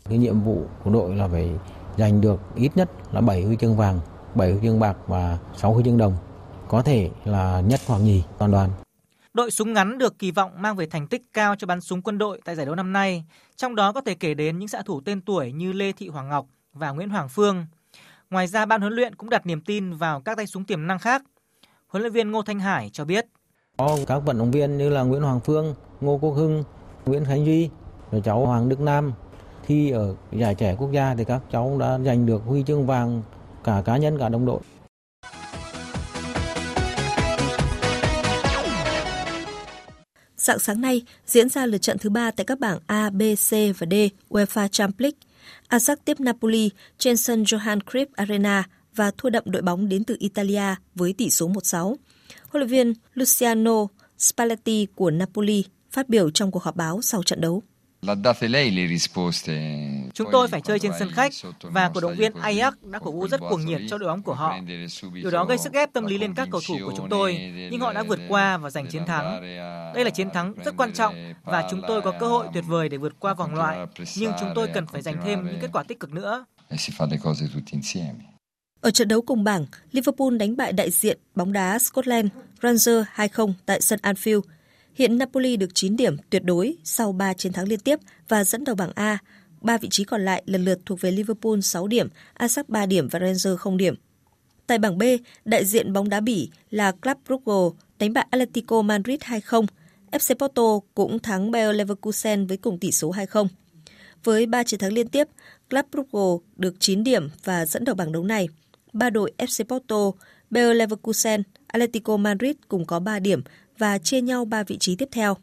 Cái nhiệm vụ của đội là phải giành được ít nhất là 7 huy chương vàng, 7 huy chương bạc và 6 huy chương đồng. Có thể là nhất hoặc nhì toàn đoàn. Đội súng ngắn được kỳ vọng mang về thành tích cao cho bắn súng quân đội tại giải đấu năm nay, trong đó có thể kể đến những xạ thủ tên tuổi như Lê Thị Hoàng Ngọc và Nguyễn Hoàng Phương. Ngoài ra, ban huấn luyện cũng đặt niềm tin vào các tay súng tiềm năng khác. Huấn luyện viên Ngô Thanh Hải cho biết. Có các vận động viên như là Nguyễn Hoàng Phương, Ngô Quốc Hưng, Nguyễn Khánh Duy, rồi cháu Hoàng Đức Nam thi ở giải trẻ quốc gia thì các cháu đã giành được huy chương vàng cả cá nhân cả đồng đội. Dạng sáng nay diễn ra lượt trận thứ ba tại các bảng A, B, C và D UEFA Champions League. Ajax tiếp Napoli trên sân Johan Cruyff Arena và thua đậm đội bóng đến từ Italia với tỷ số 1-6. Huấn luyện viên Luciano Spalletti của Napoli phát biểu trong cuộc họp báo sau trận đấu. Chúng tôi phải chơi trên sân khách và cổ động viên Ajax đã cổ vũ rất cuồng nhiệt cho đội bóng của họ. Điều đó gây sức ép tâm lý lên các cầu thủ của chúng tôi, nhưng họ đã vượt qua và giành chiến thắng. Đây là chiến thắng rất quan trọng và chúng tôi có cơ hội tuyệt vời để vượt qua vòng loại, nhưng chúng tôi cần phải giành thêm những kết quả tích cực nữa. Ở trận đấu cùng bảng, Liverpool đánh bại đại diện bóng đá Scotland Rangers 2-0 tại sân Anfield Hiện Napoli được 9 điểm tuyệt đối sau 3 chiến thắng liên tiếp và dẫn đầu bảng A. Ba vị trí còn lại lần lượt thuộc về Liverpool 6 điểm, Ajax 3 điểm và Rangers 0 điểm. Tại bảng B, đại diện bóng đá Bỉ là Club Brugge đánh bại Atletico Madrid 2-0. FC Porto cũng thắng Bayer Leverkusen với cùng tỷ số 2-0. Với 3 chiến thắng liên tiếp, Club Brugge được 9 điểm và dẫn đầu bảng đấu này. Ba đội FC Porto, Bayer Leverkusen, Atletico Madrid cùng có 3 điểm và chia nhau 3 vị trí tiếp theo.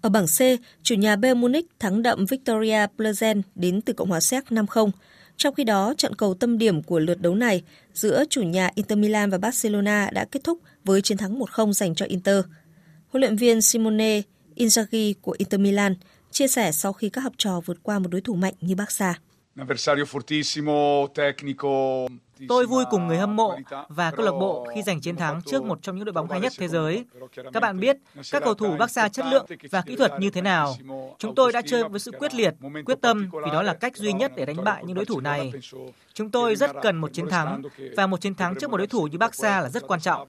Ở bảng C, chủ nhà Bayern Munich thắng đậm Victoria Plzen đến từ Cộng hòa Séc 5-0. Trong khi đó, trận cầu tâm điểm của lượt đấu này giữa chủ nhà Inter Milan và Barcelona đã kết thúc với chiến thắng 1-0 dành cho Inter. Huấn luyện viên Simone Inzaghi của Inter Milan chia sẻ sau khi các học trò vượt qua một đối thủ mạnh như Barca. Tôi vui cùng người hâm mộ và câu lạc bộ khi giành chiến thắng trước một trong những đội bóng hay nhất thế giới. Các bạn biết các cầu thủ Barca chất lượng và kỹ thuật như thế nào. Chúng tôi đã chơi với sự quyết liệt, quyết tâm vì đó là cách duy nhất để đánh bại những đối thủ này. Chúng tôi rất cần một chiến thắng và một chiến thắng trước một đối thủ như Barca là rất quan trọng.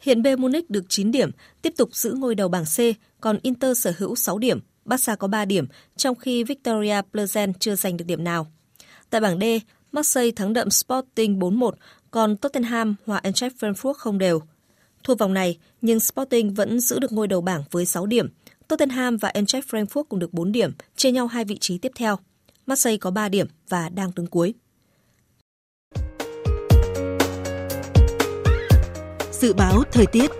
Hiện Bayern Munich được 9 điểm, tiếp tục giữ ngôi đầu bảng C, còn Inter sở hữu 6 điểm, Barca có 3 điểm, trong khi Victoria Plzen chưa giành được điểm nào. Tại bảng D, Marseille thắng đậm Sporting 4-1, còn Tottenham hòa Eintracht Frankfurt không đều. Thua vòng này, nhưng Sporting vẫn giữ được ngôi đầu bảng với 6 điểm. Tottenham và Eintracht Frankfurt cùng được 4 điểm, chia nhau hai vị trí tiếp theo. Marseille có 3 điểm và đang đứng cuối. Dự báo thời tiết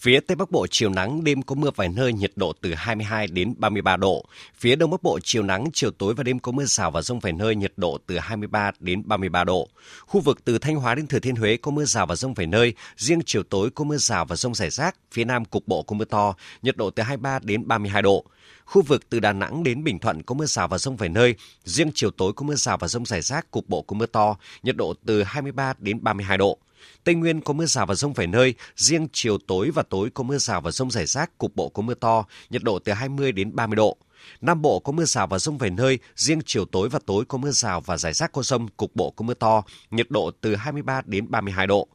Phía Tây Bắc Bộ chiều nắng, đêm có mưa vài nơi, nhiệt độ từ 22 đến 33 độ. Phía Đông Bắc Bộ chiều nắng, chiều tối và đêm có mưa rào và rông vài nơi, nhiệt độ từ 23 đến 33 độ. Khu vực từ Thanh Hóa đến Thừa Thiên Huế có mưa rào và rông vài nơi, riêng chiều tối có mưa rào và rông rải rác. Phía Nam cục bộ có mưa to, nhiệt độ từ 23 đến 32 độ. Khu vực từ Đà Nẵng đến Bình Thuận có mưa rào và rông vài nơi, riêng chiều tối có mưa rào và rông rải rác, cục bộ có mưa to, nhiệt độ từ 23 đến 32 độ. Tây Nguyên có mưa rào và rông vài nơi, riêng chiều tối và tối có mưa rào và rông rải rác, cục bộ có mưa to, nhiệt độ từ 20 đến 30 độ. Nam Bộ có mưa rào và rông vài nơi, riêng chiều tối và tối có mưa rào và rải rác có rông, cục bộ có mưa to, nhiệt độ từ 23 đến 32 độ.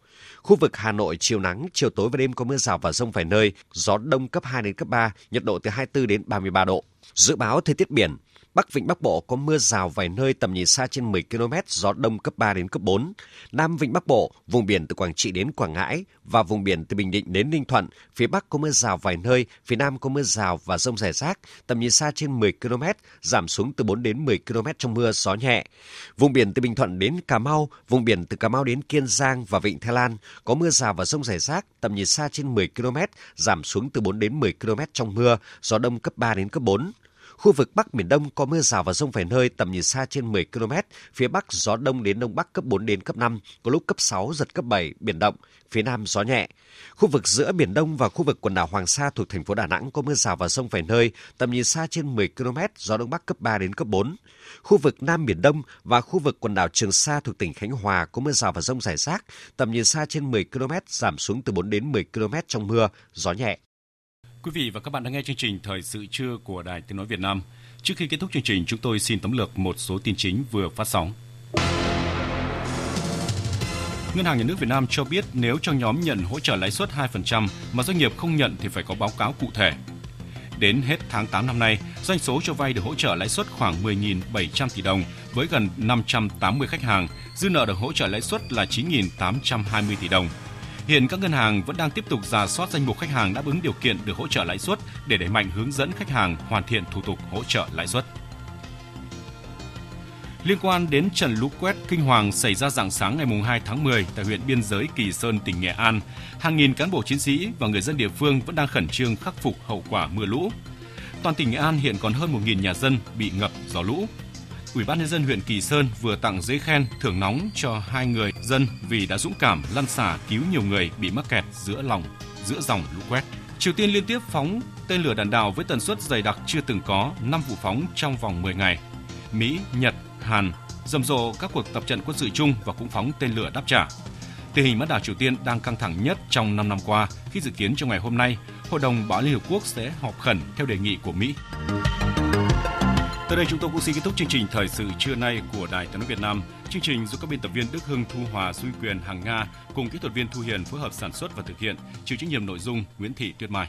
Khu vực Hà Nội chiều nắng, chiều tối và đêm có mưa rào và rông vài nơi, gió đông cấp 2 đến cấp 3, nhiệt độ từ 24 đến 33 độ. Dự báo thời tiết biển, Bắc Vịnh Bắc Bộ có mưa rào vài nơi tầm nhìn xa trên 10 km, gió đông cấp 3 đến cấp 4. Nam Vịnh Bắc Bộ, vùng biển từ Quảng Trị đến Quảng Ngãi và vùng biển từ Bình Định đến Ninh Thuận, phía Bắc có mưa rào vài nơi, phía Nam có mưa rào và rông rải rác, tầm nhìn xa trên 10 km, giảm xuống từ 4 đến 10 km trong mưa, gió nhẹ. Vùng biển từ Bình Thuận đến Cà Mau, vùng biển từ Cà Mau đến Kiên Giang và Vịnh Thái Lan có mưa rào và rông rải rác, tầm nhìn xa trên 10 km, giảm xuống từ 4 đến 10 km trong mưa, gió đông cấp 3 đến cấp 4. Khu vực Bắc Miền Đông có mưa rào và rông vài nơi tầm nhìn xa trên 10 km, phía Bắc gió đông đến đông bắc cấp 4 đến cấp 5, có lúc cấp 6 giật cấp 7, biển động, phía Nam gió nhẹ. Khu vực giữa Biển Đông và khu vực quần đảo Hoàng Sa thuộc thành phố Đà Nẵng có mưa rào và rông vài nơi, tầm nhìn xa trên 10 km, gió đông bắc cấp 3 đến cấp 4. Khu vực Nam Biển Đông và khu vực quần đảo Trường Sa thuộc tỉnh Khánh Hòa có mưa rào và rông rải rác, tầm nhìn xa trên 10 km, giảm xuống từ 4 đến 10 km trong mưa, gió nhẹ. Quý vị và các bạn đang nghe chương trình Thời sự trưa của Đài Tiếng Nói Việt Nam. Trước khi kết thúc chương trình, chúng tôi xin tóm lược một số tin chính vừa phát sóng. Ngân hàng Nhà nước Việt Nam cho biết nếu trong nhóm nhận hỗ trợ lãi suất 2% mà doanh nghiệp không nhận thì phải có báo cáo cụ thể. Đến hết tháng 8 năm nay, doanh số cho vay được hỗ trợ lãi suất khoảng 10.700 tỷ đồng với gần 580 khách hàng, dư nợ được hỗ trợ lãi suất là 9.820 tỷ đồng. Hiện các ngân hàng vẫn đang tiếp tục giả soát danh mục khách hàng đáp ứng điều kiện được hỗ trợ lãi suất để đẩy mạnh hướng dẫn khách hàng hoàn thiện thủ tục hỗ trợ lãi suất. Liên quan đến trận lũ quét kinh hoàng xảy ra dạng sáng ngày 2 tháng 10 tại huyện biên giới Kỳ Sơn, tỉnh Nghệ An, hàng nghìn cán bộ chiến sĩ và người dân địa phương vẫn đang khẩn trương khắc phục hậu quả mưa lũ. Toàn tỉnh Nghệ An hiện còn hơn 1.000 nhà dân bị ngập do lũ. Ủy ban nhân dân huyện Kỳ Sơn vừa tặng giấy khen thưởng nóng cho hai người dân vì đã dũng cảm lăn xả cứu nhiều người bị mắc kẹt giữa lòng giữa dòng lũ quét. Triều Tiên liên tiếp phóng tên lửa đạn đạo với tần suất dày đặc chưa từng có, 5 vụ phóng trong vòng 10 ngày. Mỹ, Nhật, Hàn rầm rộ các cuộc tập trận quân sự chung và cũng phóng tên lửa đáp trả. Tình hình bán đảo Triều Tiên đang căng thẳng nhất trong 5 năm qua khi dự kiến trong ngày hôm nay, Hội đồng Bảo Liên Hợp Quốc sẽ họp khẩn theo đề nghị của Mỹ. Tới đây chúng tôi cũng xin kết thúc chương trình thời sự trưa nay của Đài Tiếng nói Việt Nam. Chương trình do các biên tập viên Đức Hưng, Thu Hòa, Duy Quyền, Hằng Nga cùng kỹ thuật viên Thu Hiền phối hợp sản xuất và thực hiện, chịu trách nhiệm nội dung Nguyễn Thị Tuyết Mai.